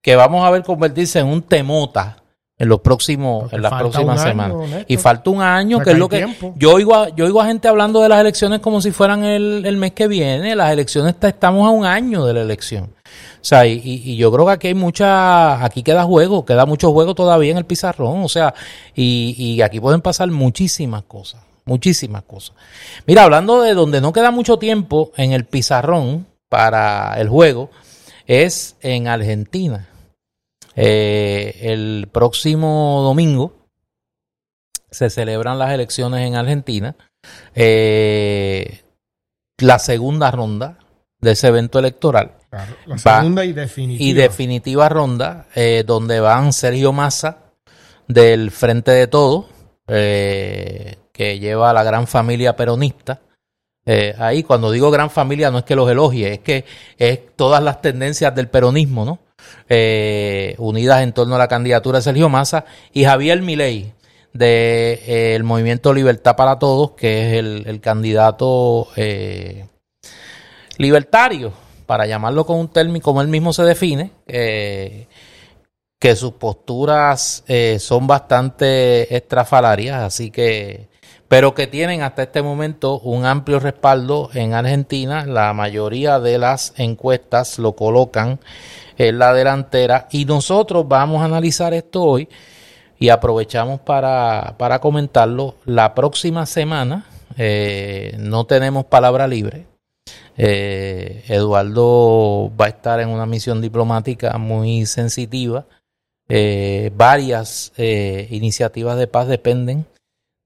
que vamos a ver convertirse en un temota en los próximos, Porque en las próximas año, semanas. Y falta un año, que es lo que tiempo. yo oigo, a, yo oigo a gente hablando de las elecciones como si fueran el, el mes que viene. Las elecciones está- estamos a un año de la elección. O sea, y, y- yo creo que aquí hay mucha, aquí queda juego, queda mucho juego todavía en el pizarrón. O sea, y, y aquí pueden pasar muchísimas cosas, muchísimas cosas. Mira, hablando de donde no queda mucho tiempo en el pizarrón para el juego, es en Argentina. Eh, el próximo domingo se celebran las elecciones en Argentina. Eh, la segunda ronda de ese evento electoral Claro, la segunda y definitiva. y definitiva ronda eh, donde van Sergio Massa del Frente de Todos, eh, que lleva a la gran familia peronista. Eh, ahí cuando digo gran familia no es que los elogie, es que es todas las tendencias del peronismo, ¿no? Eh, unidas en torno a la candidatura de Sergio Massa y Javier Milei del Movimiento Libertad para Todos, que es el, el candidato libertario, para llamarlo con un término como él mismo se define, eh, que sus posturas eh, son bastante estrafalarias, así que, pero que tienen hasta este momento un amplio respaldo en Argentina. La mayoría de las encuestas lo colocan en la delantera. Y nosotros vamos a analizar esto hoy y aprovechamos para, para comentarlo. La próxima semana eh, no tenemos palabra libre. Eh, Eduardo va a estar en una misión diplomática muy sensitiva. Eh, varias iniciativas de paz dependen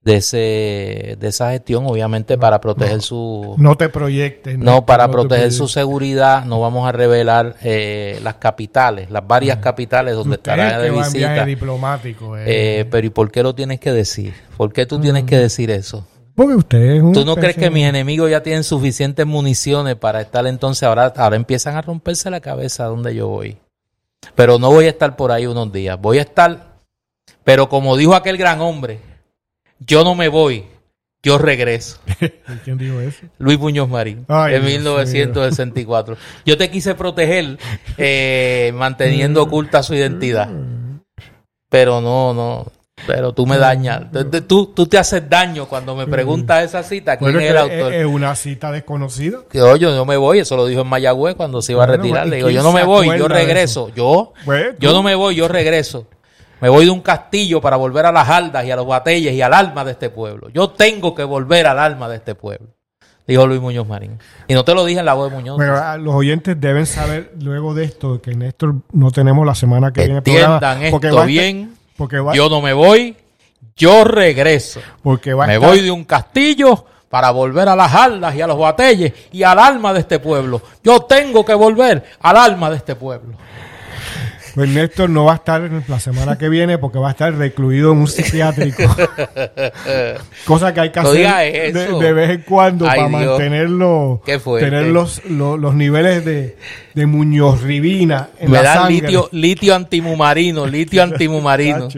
de ese de esa gestión obviamente para proteger su no te proyectes no, para proteger su seguridad no vamos a revelar eh, las capitales las varias capitales donde estará de visita. diplomático eh. Eh, pero y por qué lo tienes que decir por qué tú tienes que decir eso porque usted ¿Tú no crees que mis enemigos ya tienen suficientes municiones para estar entonces ahora ahora empiezan a romperse la cabeza donde yo voy pero no voy a estar por ahí unos días voy a estar pero como dijo aquel gran hombre yo no me voy, yo regreso. [LAUGHS] ¿Quién dijo eso? Luis Muñoz Marín, en 1964. Yo te quise proteger eh, manteniendo mm. oculta su identidad. Pero no, no. Pero tú me dañas. Tú, tú te haces daño cuando me preguntas esa cita. ¿Quién es el autor? Es una cita desconocida. Que oye, yo no me voy. Eso lo dijo en Mayagüez cuando se iba a retirar. Le digo, yo no me voy, yo regreso. Yo, yo no me voy, yo regreso. Me voy de un castillo para volver a las aldas y a los batelles y al alma de este pueblo. Yo tengo que volver al alma de este pueblo. Dijo Luis Muñoz Marín. Y no te lo dije en la voz de Muñoz. Pero ah, los oyentes deben saber luego de esto que Néstor no tenemos la semana que viene programa. Esto porque bien. Porque yo no me voy, yo regreso. Porque me voy de un castillo para volver a las aldas y a los batelles y al alma de este pueblo. Yo tengo que volver al alma de este pueblo. Pues Néstor no va a estar la semana que viene porque va a estar recluido en un psiquiátrico. [LAUGHS] Cosa que hay que hacer de, vez en cuando para mantenerlo, tener los, los, niveles de, de Muñoz Rivina en Me da litio, litio antimumarino, litio antimumarino.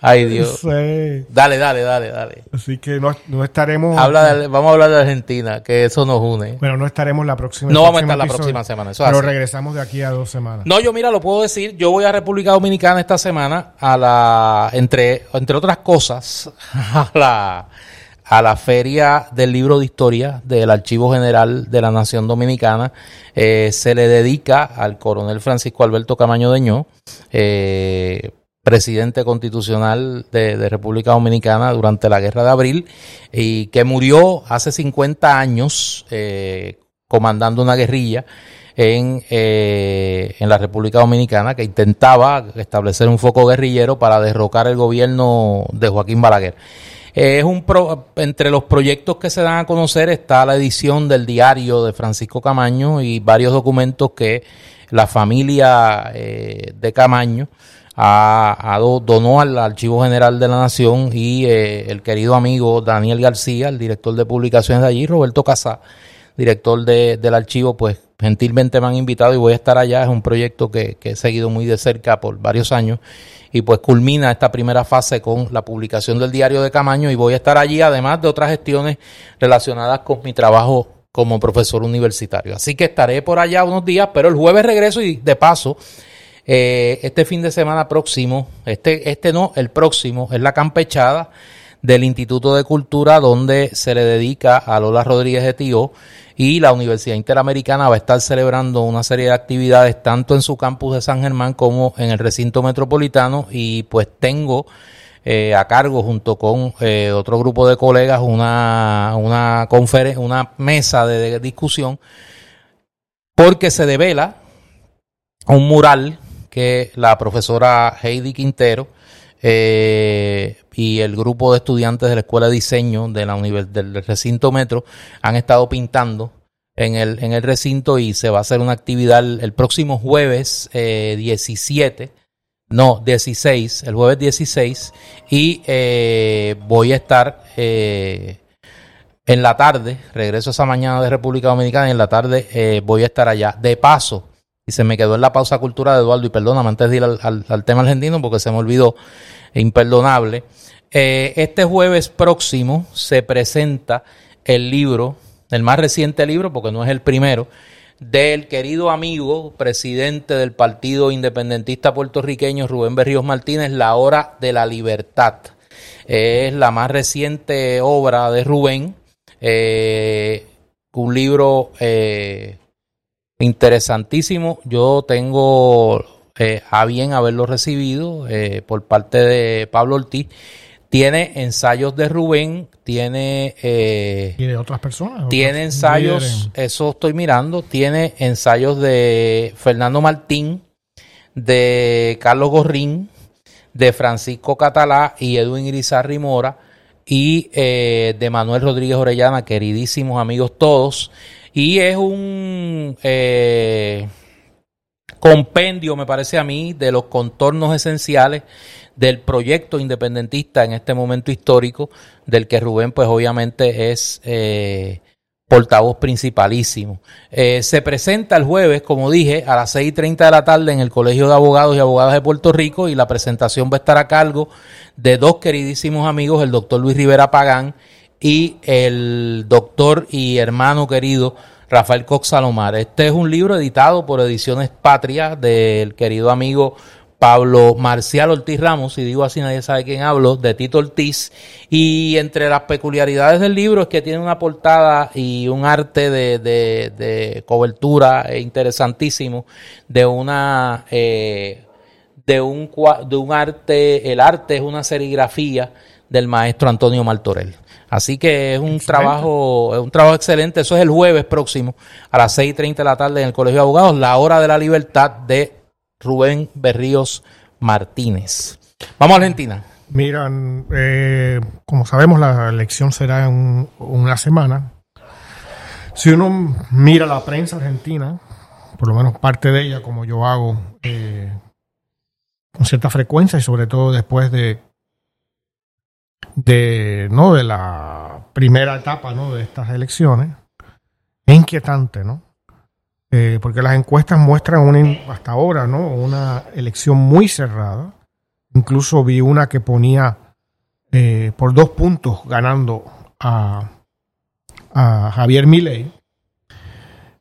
Ay, Dios. Dale, dale, dale, dale. Así que no, no estaremos. Habla vamos a hablar de Argentina, que eso nos une. Bueno, no estaremos la próxima No vamos a estar la próxima semana. Eso pero regresamos de aquí a dos semanas. No, yo mira, lo puedo decir. Yo voy a República Dominicana esta semana a la. Entre, entre otras cosas, [LAUGHS] a la a la Feria del Libro de Historia del Archivo General de la Nación Dominicana. Eh, se le dedica al coronel Francisco Alberto Camaño Deñó, eh, presidente constitucional de, República Dominicana durante la Guerra de Abril y que murió hace 50 años eh, comandando una guerrilla en, eh, en la República Dominicana que intentaba establecer un foco guerrillero para derrocar el gobierno de Joaquín Balaguer. es un entre los proyectos que se dan a conocer está la edición del diario de Francisco Camaño y varios documentos que la familia eh, de Camaño a, donó al Archivo General de la Nación y eh, el querido amigo Daniel García, el director de publicaciones de allí, Roberto Casá, director del archivo, pues gentilmente me han invitado y voy a estar allá. Es un proyecto que, he seguido muy de cerca por varios años y pues culmina esta primera fase con la publicación del diario de Camaño y voy a estar allí además de otras gestiones relacionadas con mi trabajo como profesor universitario. Así que estaré por allá unos días, pero el jueves regreso y de paso eh, este fin de semana próximo, este, este no, el próximo, es la campechada del Instituto de Cultura donde se le dedica a Lola Rodríguez de Tío y la Universidad Interamericana va a estar celebrando una serie de actividades tanto en su campus de San Germán como en el recinto metropolitano y pues tengo eh, a cargo junto con eh, otro grupo de colegas una, una, una mesa de discusión porque se devela un mural que la profesora Heidi Quintero eh, y el grupo de estudiantes de la Escuela de Diseño de la del recinto Metro han estado pintando en el, en el recinto y se va a hacer una actividad el, próximo jueves 17, eh, no, 16, el jueves 16 y eh, voy a estar en la tarde, regreso esa mañana de República Dominicana en la tarde voy a estar allá. De paso, y se me quedó en la pausa cultura de Eduardo, y perdóname antes de ir al, tema argentino porque se me olvidó, imperdonable. Eh, este jueves próximo se presenta el libro, el más reciente libro, porque no es el primero, del querido amigo, presidente del Partido Independentista Puertorriqueño, Rubén Berríos Martínez, La Hora de la Libertad. es la más reciente obra de Rubén, eh, un libro eh, Interesantísimo. Yo tengo eh, a bien haberlo recibido eh, por parte de Pablo Ortiz. Tiene ensayos de Rubén, tiene... Eh, y de otras personas. Tiene ensayos, eso estoy mirando, tiene ensayos de Fernando Martín, de Carlos Gorrín, de Francisco Catalá y Edwin Irizarry Mora y de Manuel Rodríguez Orellana, queridísimos amigos todos. Y es un eh, compendio, me parece a mí, de los contornos esenciales del proyecto independentista en este momento histórico, del que Rubén, pues obviamente es eh, portavoz principalísimo. Eh, se presenta el jueves, como dije, a las 6.30 de la tarde en el Colegio de Abogados y Abogadas de Puerto Rico y la presentación va a estar a cargo de dos queridísimos amigos, el doctor Luis Rivera Pagán y el doctor y hermano querido Rafael Cox Salomar. Este es un libro editado por Ediciones Patria del querido amigo Pablo Marcial Ortiz Ramos, y digo así nadie sabe quién hablo, de Tito Ortiz. Y entre las peculiaridades del libro es que tiene una portada y un arte de, de, cobertura interesantísimo de una eh, de un de un arte, el arte es una serigrafía del maestro Antonio Martorell. Así que es un trabajo, es un trabajo excelente. Eso es el jueves próximo a las 6:30 de la tarde en el Colegio de Abogados, la hora de la libertad de Rubén Berríos Martínez. Vamos a Argentina. Miran, eh, como sabemos, la elección será en una semana. Si uno mira la prensa argentina, por lo menos parte de ella, como yo hago eh, con cierta frecuencia y sobre todo después de de, ¿no? de la primera etapa ¿no? de estas elecciones es inquietante, ¿no? Eh, porque las encuestas muestran hasta ahora ¿no? una elección muy cerrada. Incluso vi una que ponía eh, por dos puntos ganando a, a Javier Milei.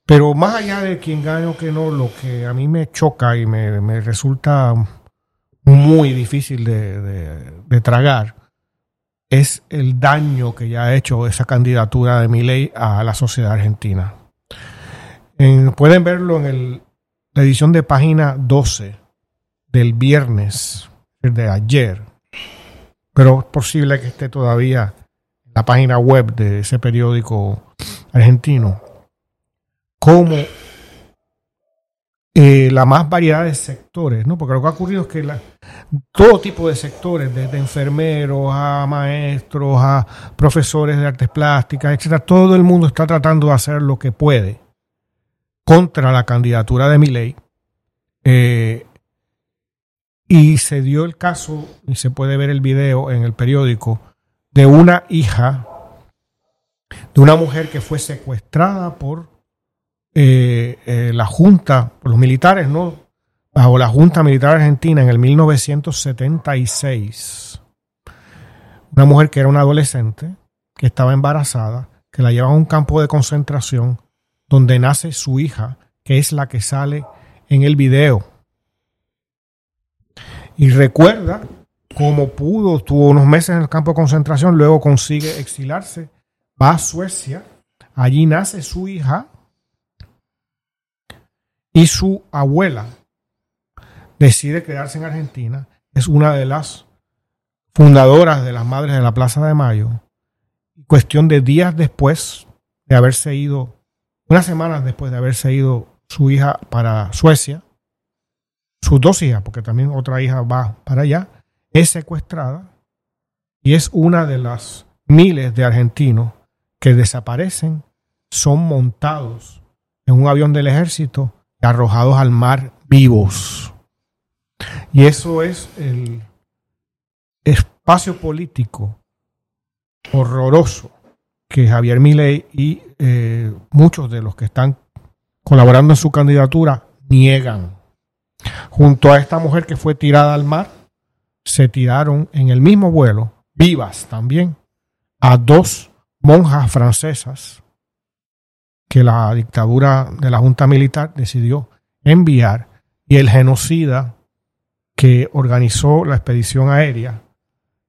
Pero más allá de quien gane o que no, lo que a mí me choca y me, me resulta muy difícil de, de tragar es el daño que ya ha hecho esa candidatura de Milei a la sociedad argentina. pueden verlo en el, la edición de página 12 del viernes, de ayer, pero es posible que esté todavía en la página web de ese periódico argentino, cómo eh, la más variedad de sectores, ¿no? Porque lo que ha ocurrido es que la, todo tipo de sectores, desde enfermeros a maestros, a profesores de artes plásticas, etcétera, todo el mundo está tratando de hacer lo que puede contra la candidatura de Milei. Eh, y se dio el caso, y se puede ver el video en el periódico, de una hija de una mujer que fue secuestrada por eh, eh, la Junta, los militares, ¿no? Bajo la Junta Militar Argentina en el 1976. Una mujer que era una adolescente, que estaba embarazada, que la llevan a un campo de concentración donde nace su hija, que es la que sale en el video. Y recuerda cómo pudo, tuvo unos meses en el campo de concentración, luego consigue exilarse, va a Suecia, allí nace su hija, y su abuela decide quedarse en Argentina. Es una de las fundadoras de las Madres de la Plaza de Mayo. Cuestión de días después de haberse ido, unas semanas después de haberse ido su hija para Suecia, sus dos hijas, porque también otra hija va para allá, es secuestrada y es una de las miles de argentinos que desaparecen, son montados en un avión del ejército arrojados al mar vivos. Y eso es el espacio político horroroso que Javier Milei y eh, muchos de los que están colaborando en su candidatura niegan. Junto a esta mujer que fue tirada al mar, se tiraron en el mismo vuelo, vivas también, a dos monjas francesas que la dictadura de la Junta Militar decidió enviar y el genocida que organizó la expedición aérea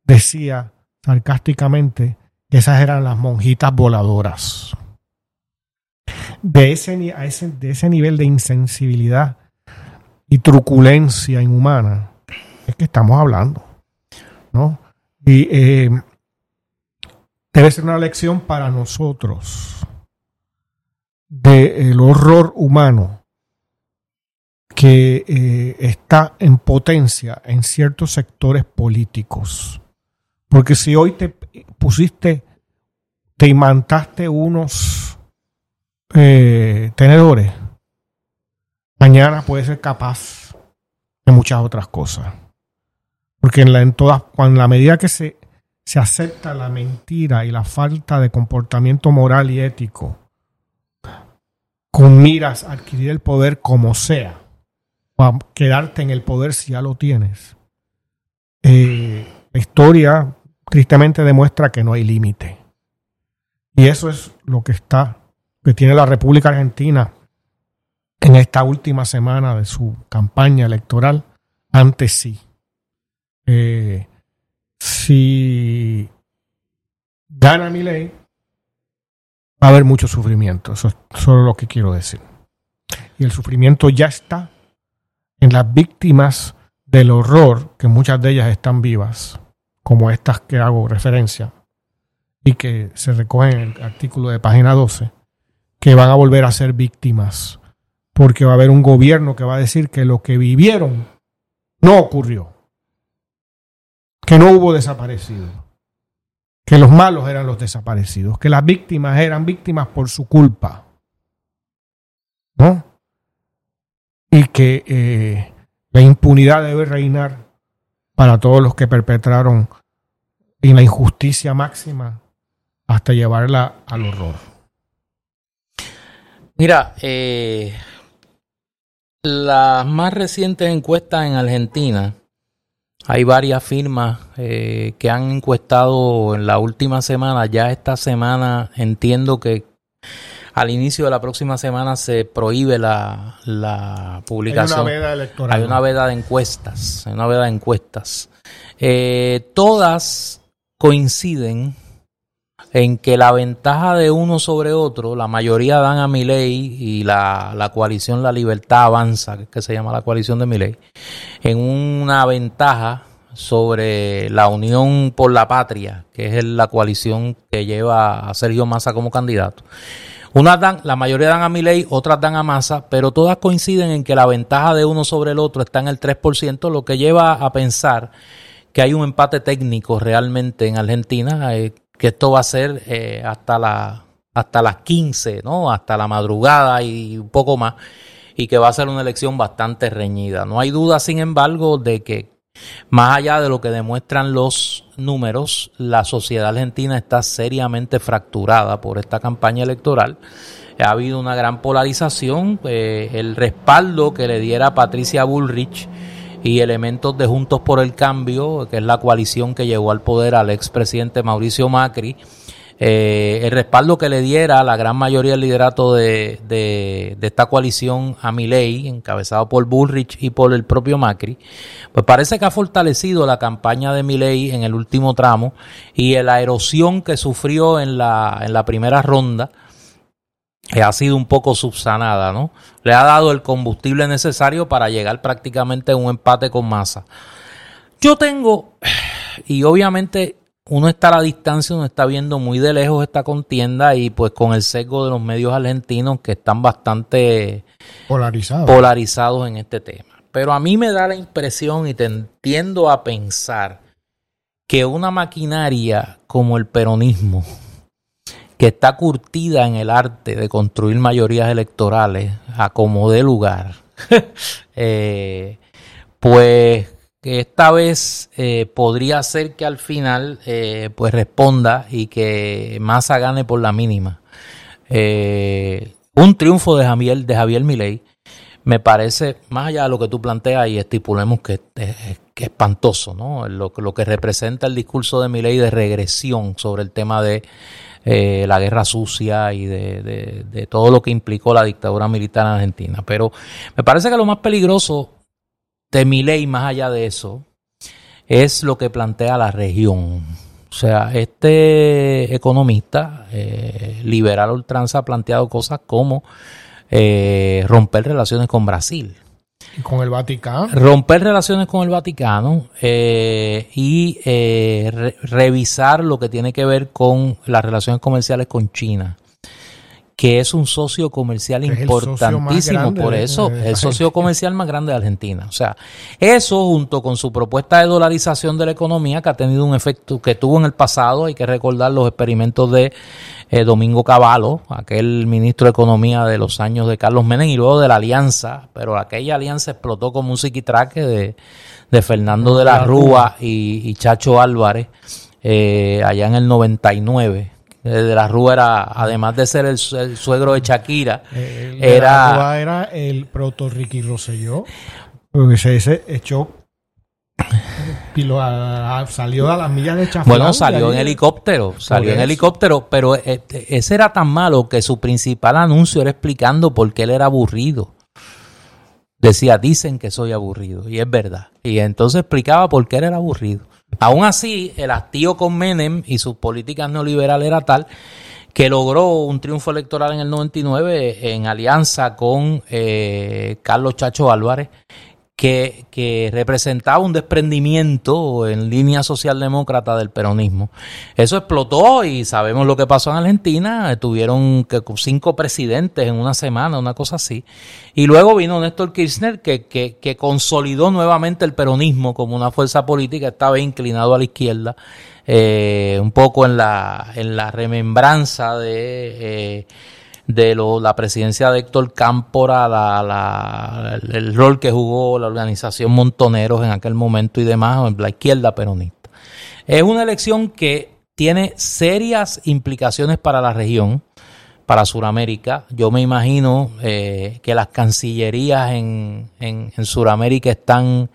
decía sarcásticamente que esas eran las monjitas voladoras. de ese, de ese nivel de insensibilidad y truculencia inhumana es que estamos hablando. ¿no? Y eh, debe ser una lección para nosotros del horror humano que eh, está en potencia en ciertos sectores políticos. Porque si hoy te pusiste, te imantaste unos eh, tenedores, mañana puede ser capaz de muchas otras cosas. Porque en, la, en todas, cuando la medida que se, se acepta la mentira y la falta de comportamiento moral y ético, con miras a adquirir el poder como sea, o a quedarte en el poder si ya lo tienes, eh, la historia tristemente demuestra que no hay límite. Y eso es lo que está, que tiene la República Argentina en esta última semana de su campaña electoral, antes sí. Eh, si gana mi ley, va a haber mucho sufrimiento. Eso es solo lo que quiero decir. Y el sufrimiento ya está en las víctimas del horror, que muchas de ellas están vivas, como estas que hago referencia, y que se recogen en el artículo de página 12, que van a volver a ser víctimas, porque va a haber un gobierno que va a decir que lo que vivieron no ocurrió, que no hubo desaparecidos, que los malos eran los desaparecidos, que las víctimas eran víctimas por su culpa, ¿no? Y que eh, la impunidad debe reinar para todos los que perpetraron en la injusticia máxima hasta llevarla al horror. Mira, eh, las más recientes encuestas en Argentina, hay varias firmas eh, que han encuestado en la última semana, ya esta semana entiendo que al inicio de la próxima semana se prohíbe la, la publicación. Hay una veda electoral. Hay una veda de encuestas. Hay una veda de encuestas. Eh, todas coinciden en que la ventaja de uno sobre otro, la mayoría dan a Milei y la, la coalición La Libertad Avanza, que se llama la coalición de Milei, en una ventaja sobre la Unión por la Patria, que es la coalición que lleva a Sergio Massa como candidato. Unas dan, la mayoría dan a Milei, otras dan a Massa, pero todas coinciden en que la ventaja de uno sobre el otro está en el 3%, lo que lleva a pensar que hay un empate técnico realmente en Argentina, eh, que esto va a ser eh, hasta, la, hasta las 15, ¿no? hasta la madrugada y un poco más, y que va a ser una elección bastante reñida. No hay duda, sin embargo, de que más allá de lo que demuestran los números, la sociedad argentina está seriamente fracturada por esta campaña electoral. Ha habido una gran polarización, eh, el respaldo que le diera Patricia Bullrich y elementos de Juntos por el Cambio, que es la coalición que llevó al poder al expresidente Mauricio Macri, eh, el respaldo que le diera la gran mayoría del liderato de, de, esta coalición a Milei, encabezado por Bullrich y por el propio Macri, pues parece que ha fortalecido la campaña de Milei en el último tramo y la erosión que sufrió en la, en la primera ronda ha sido un poco subsanada, ¿no? Le ha dado el combustible necesario para llegar prácticamente a un empate con masa. Yo tengo, [SIGHS] y obviamente uno está a la distancia, uno está viendo muy de lejos esta contienda y pues con el sesgo de los medios argentinos que están bastante polarizados, polarizados en este tema. Pero a mí me da la impresión y te entiendo a pensar que una maquinaria como el peronismo, que está curtida en el arte de construir mayorías electorales a como de lugar, [LAUGHS] eh, pues esta vez eh, podría ser que al final eh, pues responda y que Massa gane por la mínima. Eh, un triunfo de Javier, de Javier Milei me parece, más allá de lo que tú planteas y estipulemos que es, espantoso, ¿no? Lo, lo, que representa el discurso de Milei de regresión sobre el tema de la guerra sucia y de, de todo lo que implicó la dictadura militar en Argentina. Pero me parece que lo más peligroso de mi ley, más allá de eso, es lo que plantea la región. O sea, este economista eh, liberal ultranza ha planteado cosas como eh, romper relaciones con Brasil. Con el Vaticano. Romper relaciones con el Vaticano eh, y revisar lo que tiene que ver con las relaciones comerciales con China que es un socio comercial importantísimo, por eso, el socio comercial más grande de Argentina. O sea, eso junto con su propuesta de dolarización de la economía, que ha tenido un efecto que tuvo en el pasado, hay que recordar los experimentos de eh, Domingo Cavallo, aquel ministro de Economía de los años de Carlos Menem y luego de la alianza, pero aquella alianza explotó como un psiquitraque de, de Fernando de la Rúa y, Chacho Álvarez eh, allá en el 99 eh, de la Rúa era, además de ser el, suegro de Shakira, el, era... De la Rúa era el proto Ricky Rosselló, porque se dice, echó salió a las millas de Chaflán. Bueno, salió en helicóptero, salió en helicóptero, pero eh, ese era tan malo que su principal anuncio era explicando por qué él era aburrido. Decía, dicen que soy aburrido, y es verdad. Y entonces explicaba por qué él era aburrido. Aún así, el hastío con Menem y sus políticas neoliberales era tal que logró un triunfo electoral en el 99 en alianza con eh, Carlos Chacho Álvarez que, que, representaba un desprendimiento en línea socialdemócrata del peronismo. Eso explotó y sabemos lo que pasó en Argentina. Tuvieron cinco presidentes en una semana, una cosa así. Y luego vino Néstor Kirchner que, que, que consolidó nuevamente el peronismo como una fuerza política, estaba inclinado a la izquierda. Eh, un poco en la, en la remembranza de eh, de lo, la presidencia de Héctor Cámpora, la, el rol que jugó la organización Montoneros en aquel momento y demás, en la izquierda peronista. Es una elección que tiene serias implicaciones para la región, para Sudamérica. Yo me imagino eh, que las cancillerías en, en, en Sudamérica están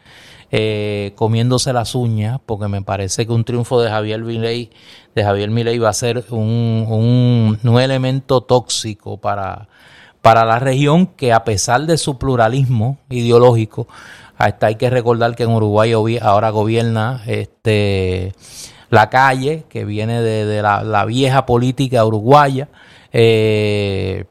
eh, comiéndose las uñas, porque me parece que un triunfo de Javier Milei, de Javier Milei va a ser un, un, elemento tóxico para, para la región que a pesar de su pluralismo ideológico, hasta hay que recordar que en Uruguay ahora gobierna este la calle, que viene de, la, la, vieja política uruguaya, eh,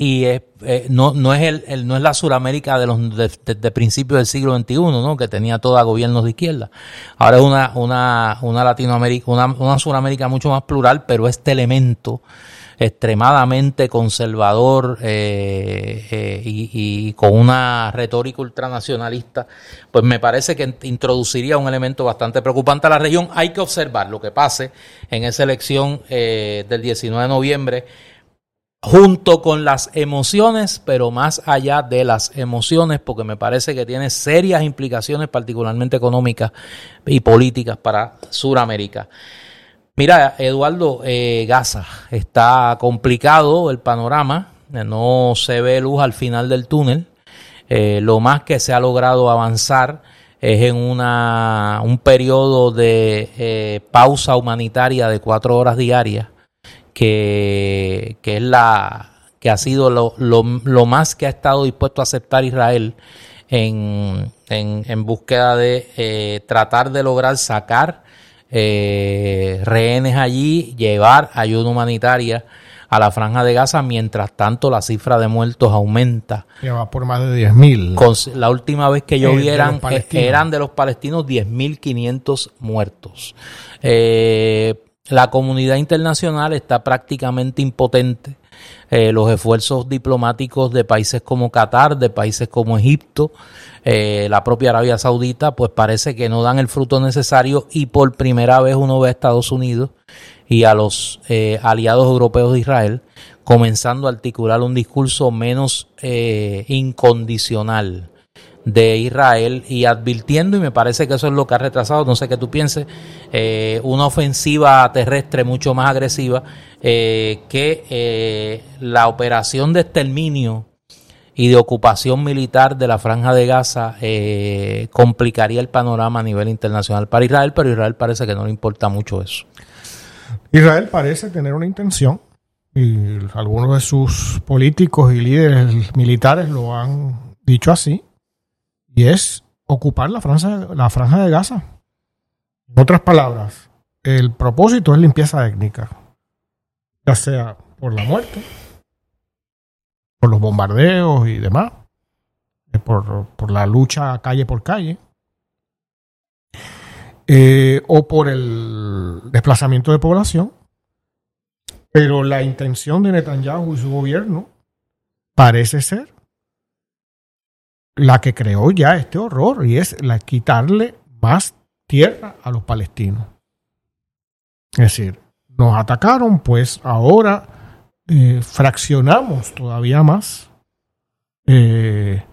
y es, eh, no, no, es el, no es la Suramérica de los de, principios del siglo XXI, ¿no? que tenía toda gobiernos de izquierda. Ahora es una, una, una Latinoamérica, una, una Suramérica mucho más plural, pero este elemento extremadamente conservador eh, eh, y, y, con una retórica ultranacionalista, pues me parece que introduciría un elemento bastante preocupante a la región. Hay que observar lo que pase en esa elección del 19 de noviembre junto con las emociones, pero más allá de las emociones, porque me parece que tiene serias implicaciones, particularmente económicas y políticas para Sudamérica. Mira, Eduardo, eh, Gaza, está complicado el panorama, no se ve luz al final del túnel. Eh, lo más que se ha logrado avanzar es en una, un periodo de eh, pausa humanitaria de cuatro horas diarias que, es la que ha sido lo, lo, lo, más que ha estado dispuesto a aceptar Israel en, en, búsqueda de eh, tratar de lograr sacar eh, rehenes allí, llevar ayuda humanitaria a la franja de Gaza, mientras tanto la cifra de muertos aumenta. Lleva por más de 10.000. La última vez que yo eh, vieran eran de los palestinos 10.500 muertos. Eh, la comunidad internacional está prácticamente impotente. Eh, los esfuerzos diplomáticos de países como Qatar, de países como Egipto, eh, la propia Arabia Saudita, pues parece que no dan el fruto necesario y por primera vez uno ve a Estados Unidos y a los eh, aliados europeos de Israel comenzando a articular un discurso menos incondicional de Israel y advirtiendo, y me parece que eso es lo que ha retrasado, no sé qué tú pienses, eh, una ofensiva terrestre mucho más agresiva, eh, que eh, la operación de exterminio y de ocupación militar de la franja de Gaza complicaría el panorama a nivel internacional para Israel, pero Israel parece que no le importa mucho eso. Israel parece tener una intención, y algunos de sus políticos y líderes militares lo han dicho así, y es ocupar la franja, la franja de Gaza. En otras palabras, el propósito es limpieza étnica, ya sea por la muerte, por los bombardeos y demás, eh, por, la lucha calle por calle, eh, o por el desplazamiento de población. Pero la intención de Netanyahu y su gobierno parece ser la que creó ya este horror y es la quitarle más tierra a los palestinos. Es decir, nos atacaron, pues ahora eh, fraccionamos todavía más, eh,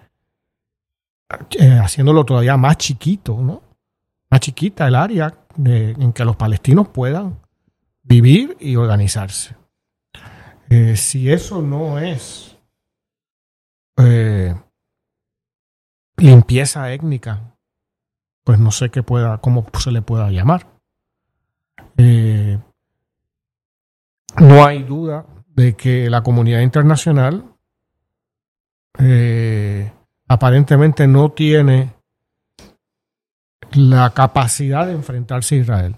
eh, haciéndolo todavía más chiquito, ¿no? Más chiquita el área en que los palestinos puedan vivir y organizarse. si eso no es limpieza étnica, pues no sé qué pueda, cómo se le pueda llamar. Eh, no hay duda de que la comunidad internacional eh, aparentemente no tiene la capacidad de enfrentarse a Israel.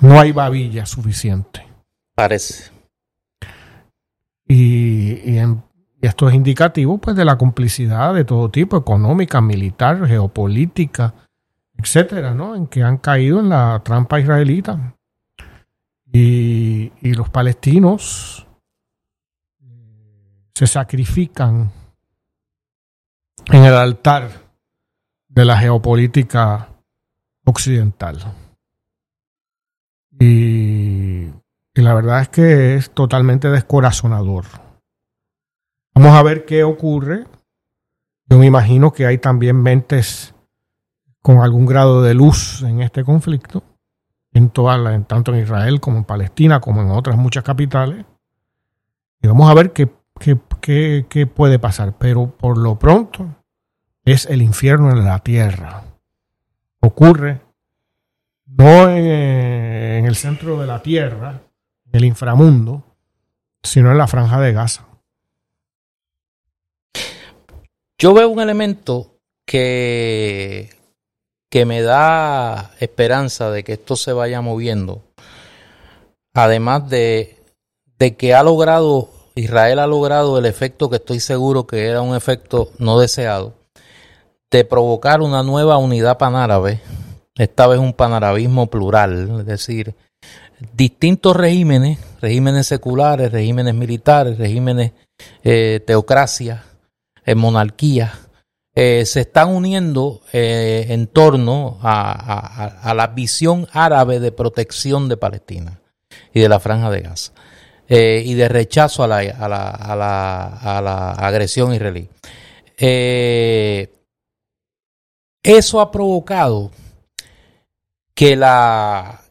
No hay babilla suficiente. Parece. Y, y, en, esto es indicativo pues, de la complicidad de todo tipo, económica, militar, geopolítica, etcétera, ¿no? En que han caído en la trampa israelita. Y, los palestinos se sacrifican en el altar de la geopolítica occidental. Y, la verdad es que es totalmente descorazonador. Vamos a ver qué ocurre. Yo me imagino que hay también mentes con algún grado de luz en este conflicto, en toda la, tanto en Israel como en Palestina, como en otras muchas capitales. Y vamos a ver qué, qué, qué, qué puede pasar. Pero por lo pronto es el infierno en la tierra. Ocurre no en, en el centro de la tierra, en el inframundo, sino en la franja de Gaza. Yo veo un elemento que que me da esperanza de que esto se vaya moviendo. Además de, de que ha logrado, Israel ha logrado el efecto que estoy seguro que era un efecto no deseado, de provocar una nueva unidad panárabe, esta vez un panarabismo plural, es decir, distintos regímenes, regímenes seculares, regímenes militares, regímenes eh, teocracia, eh, monarquías, eh, se están uniendo eh, en torno a, a, la visión árabe de protección de Palestina y de la franja de Gaza eh, y de rechazo a la, a la, la, la agresión israelí. Eso ha provocado que la,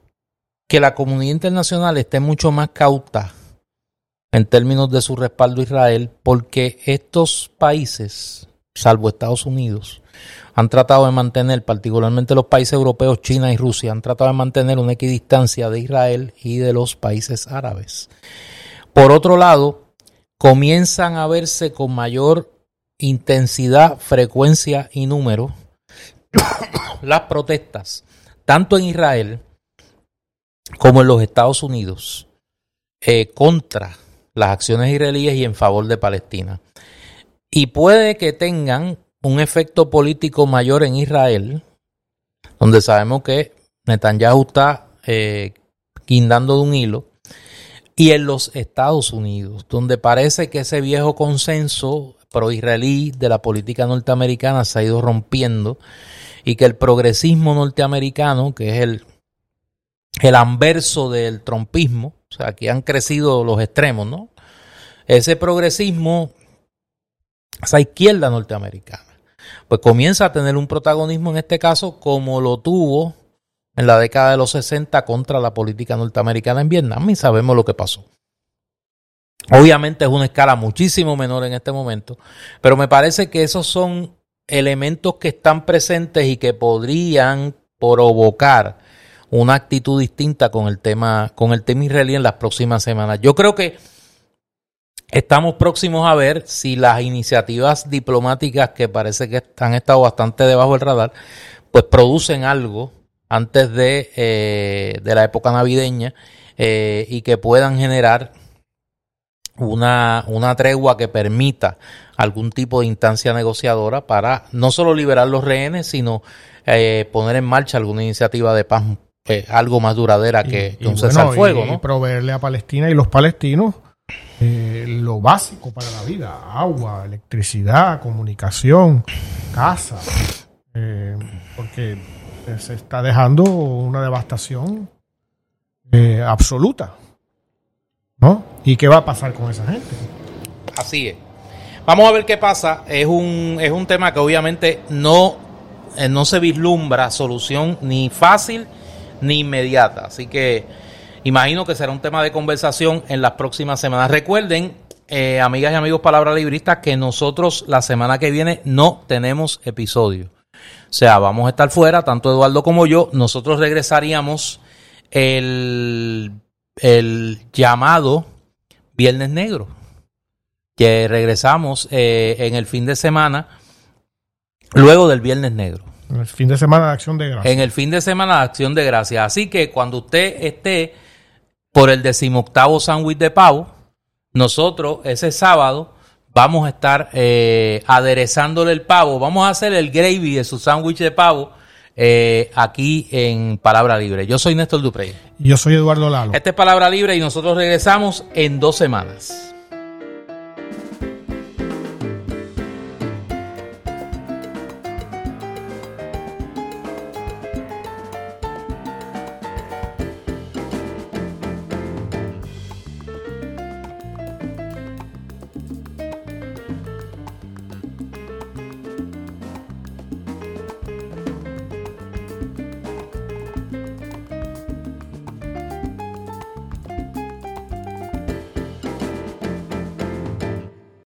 que la comunidad internacional esté mucho más cauta en términos de su respaldo a Israel porque estos países salvo Estados Unidos, han tratado de mantener, particularmente los países europeos, China y Rusia, han tratado de mantener una equidistancia de Israel y de los países árabes. Por otro lado, comienzan a verse con mayor intensidad, frecuencia y número [COUGHS] las protestas, tanto en Israel como en los Estados Unidos, eh, contra las acciones israelíes y en favor de Palestina. Y puede que tengan un efecto político mayor en Israel, donde sabemos que Netanyahu está eh, guindando de un hilo, y en los Estados Unidos, donde parece que ese viejo consenso pro-israelí de la política norteamericana se ha ido rompiendo y que el progresismo norteamericano, que es el, el anverso del trompismo, o sea, aquí han crecido los extremos, ¿no? Ese progresismo esa izquierda norteamericana, pues comienza a tener un protagonismo en este caso como lo tuvo en la década de los 60 contra la política norteamericana en Vietnam y sabemos lo que pasó. Obviamente es una escala muchísimo menor en este momento, pero me parece que esos son elementos que están presentes y que podrían provocar una actitud distinta con el tema con el tema israelí en las próximas semanas. Yo creo que Estamos próximos a ver si las iniciativas diplomáticas que parece que han estado bastante debajo del radar, pues producen algo antes de, eh, de la época navideña eh, y que puedan generar una, una tregua que permita algún tipo de instancia negociadora para no solo liberar los rehenes, sino eh, poner en marcha alguna iniciativa de paz eh, algo más duradera que, un cesar fuego. Y proveerle a Palestina y los palestinos eh, lo básico para la vida, agua, electricidad, comunicación, casa, porque se está dejando una devastación absoluta. ¿No? ¿Y qué va a pasar con esa gente? Así es. Vamos a ver qué pasa. Es un, es un tema que obviamente no, eh, no se vislumbra solución ni fácil ni inmediata. Así que imagino que será un tema de conversación en las próximas semanas. Recuerden, eh, amigas y amigos Palabra Librista, que nosotros la semana que viene no tenemos episodio. O sea, vamos a estar fuera, tanto Eduardo como yo. Nosotros regresaríamos el, el llamado Viernes Negro que regresamos eh, en el fin de semana, luego del Viernes Negro. En el fin de semana de Acción de Gracias. En el fin de semana de Acción de Gracias. Así que cuando usted esté por el decimoctavo sándwich de pavo, nosotros ese sábado vamos a estar eh, aderezándole el pavo. Vamos a hacer el gravy de su sándwich de pavo eh, aquí en Palabra Libre. Yo soy Néstor Duprey. Yo soy Eduardo Lalo. Este es Palabra Libre y nosotros regresamos en dos semanas.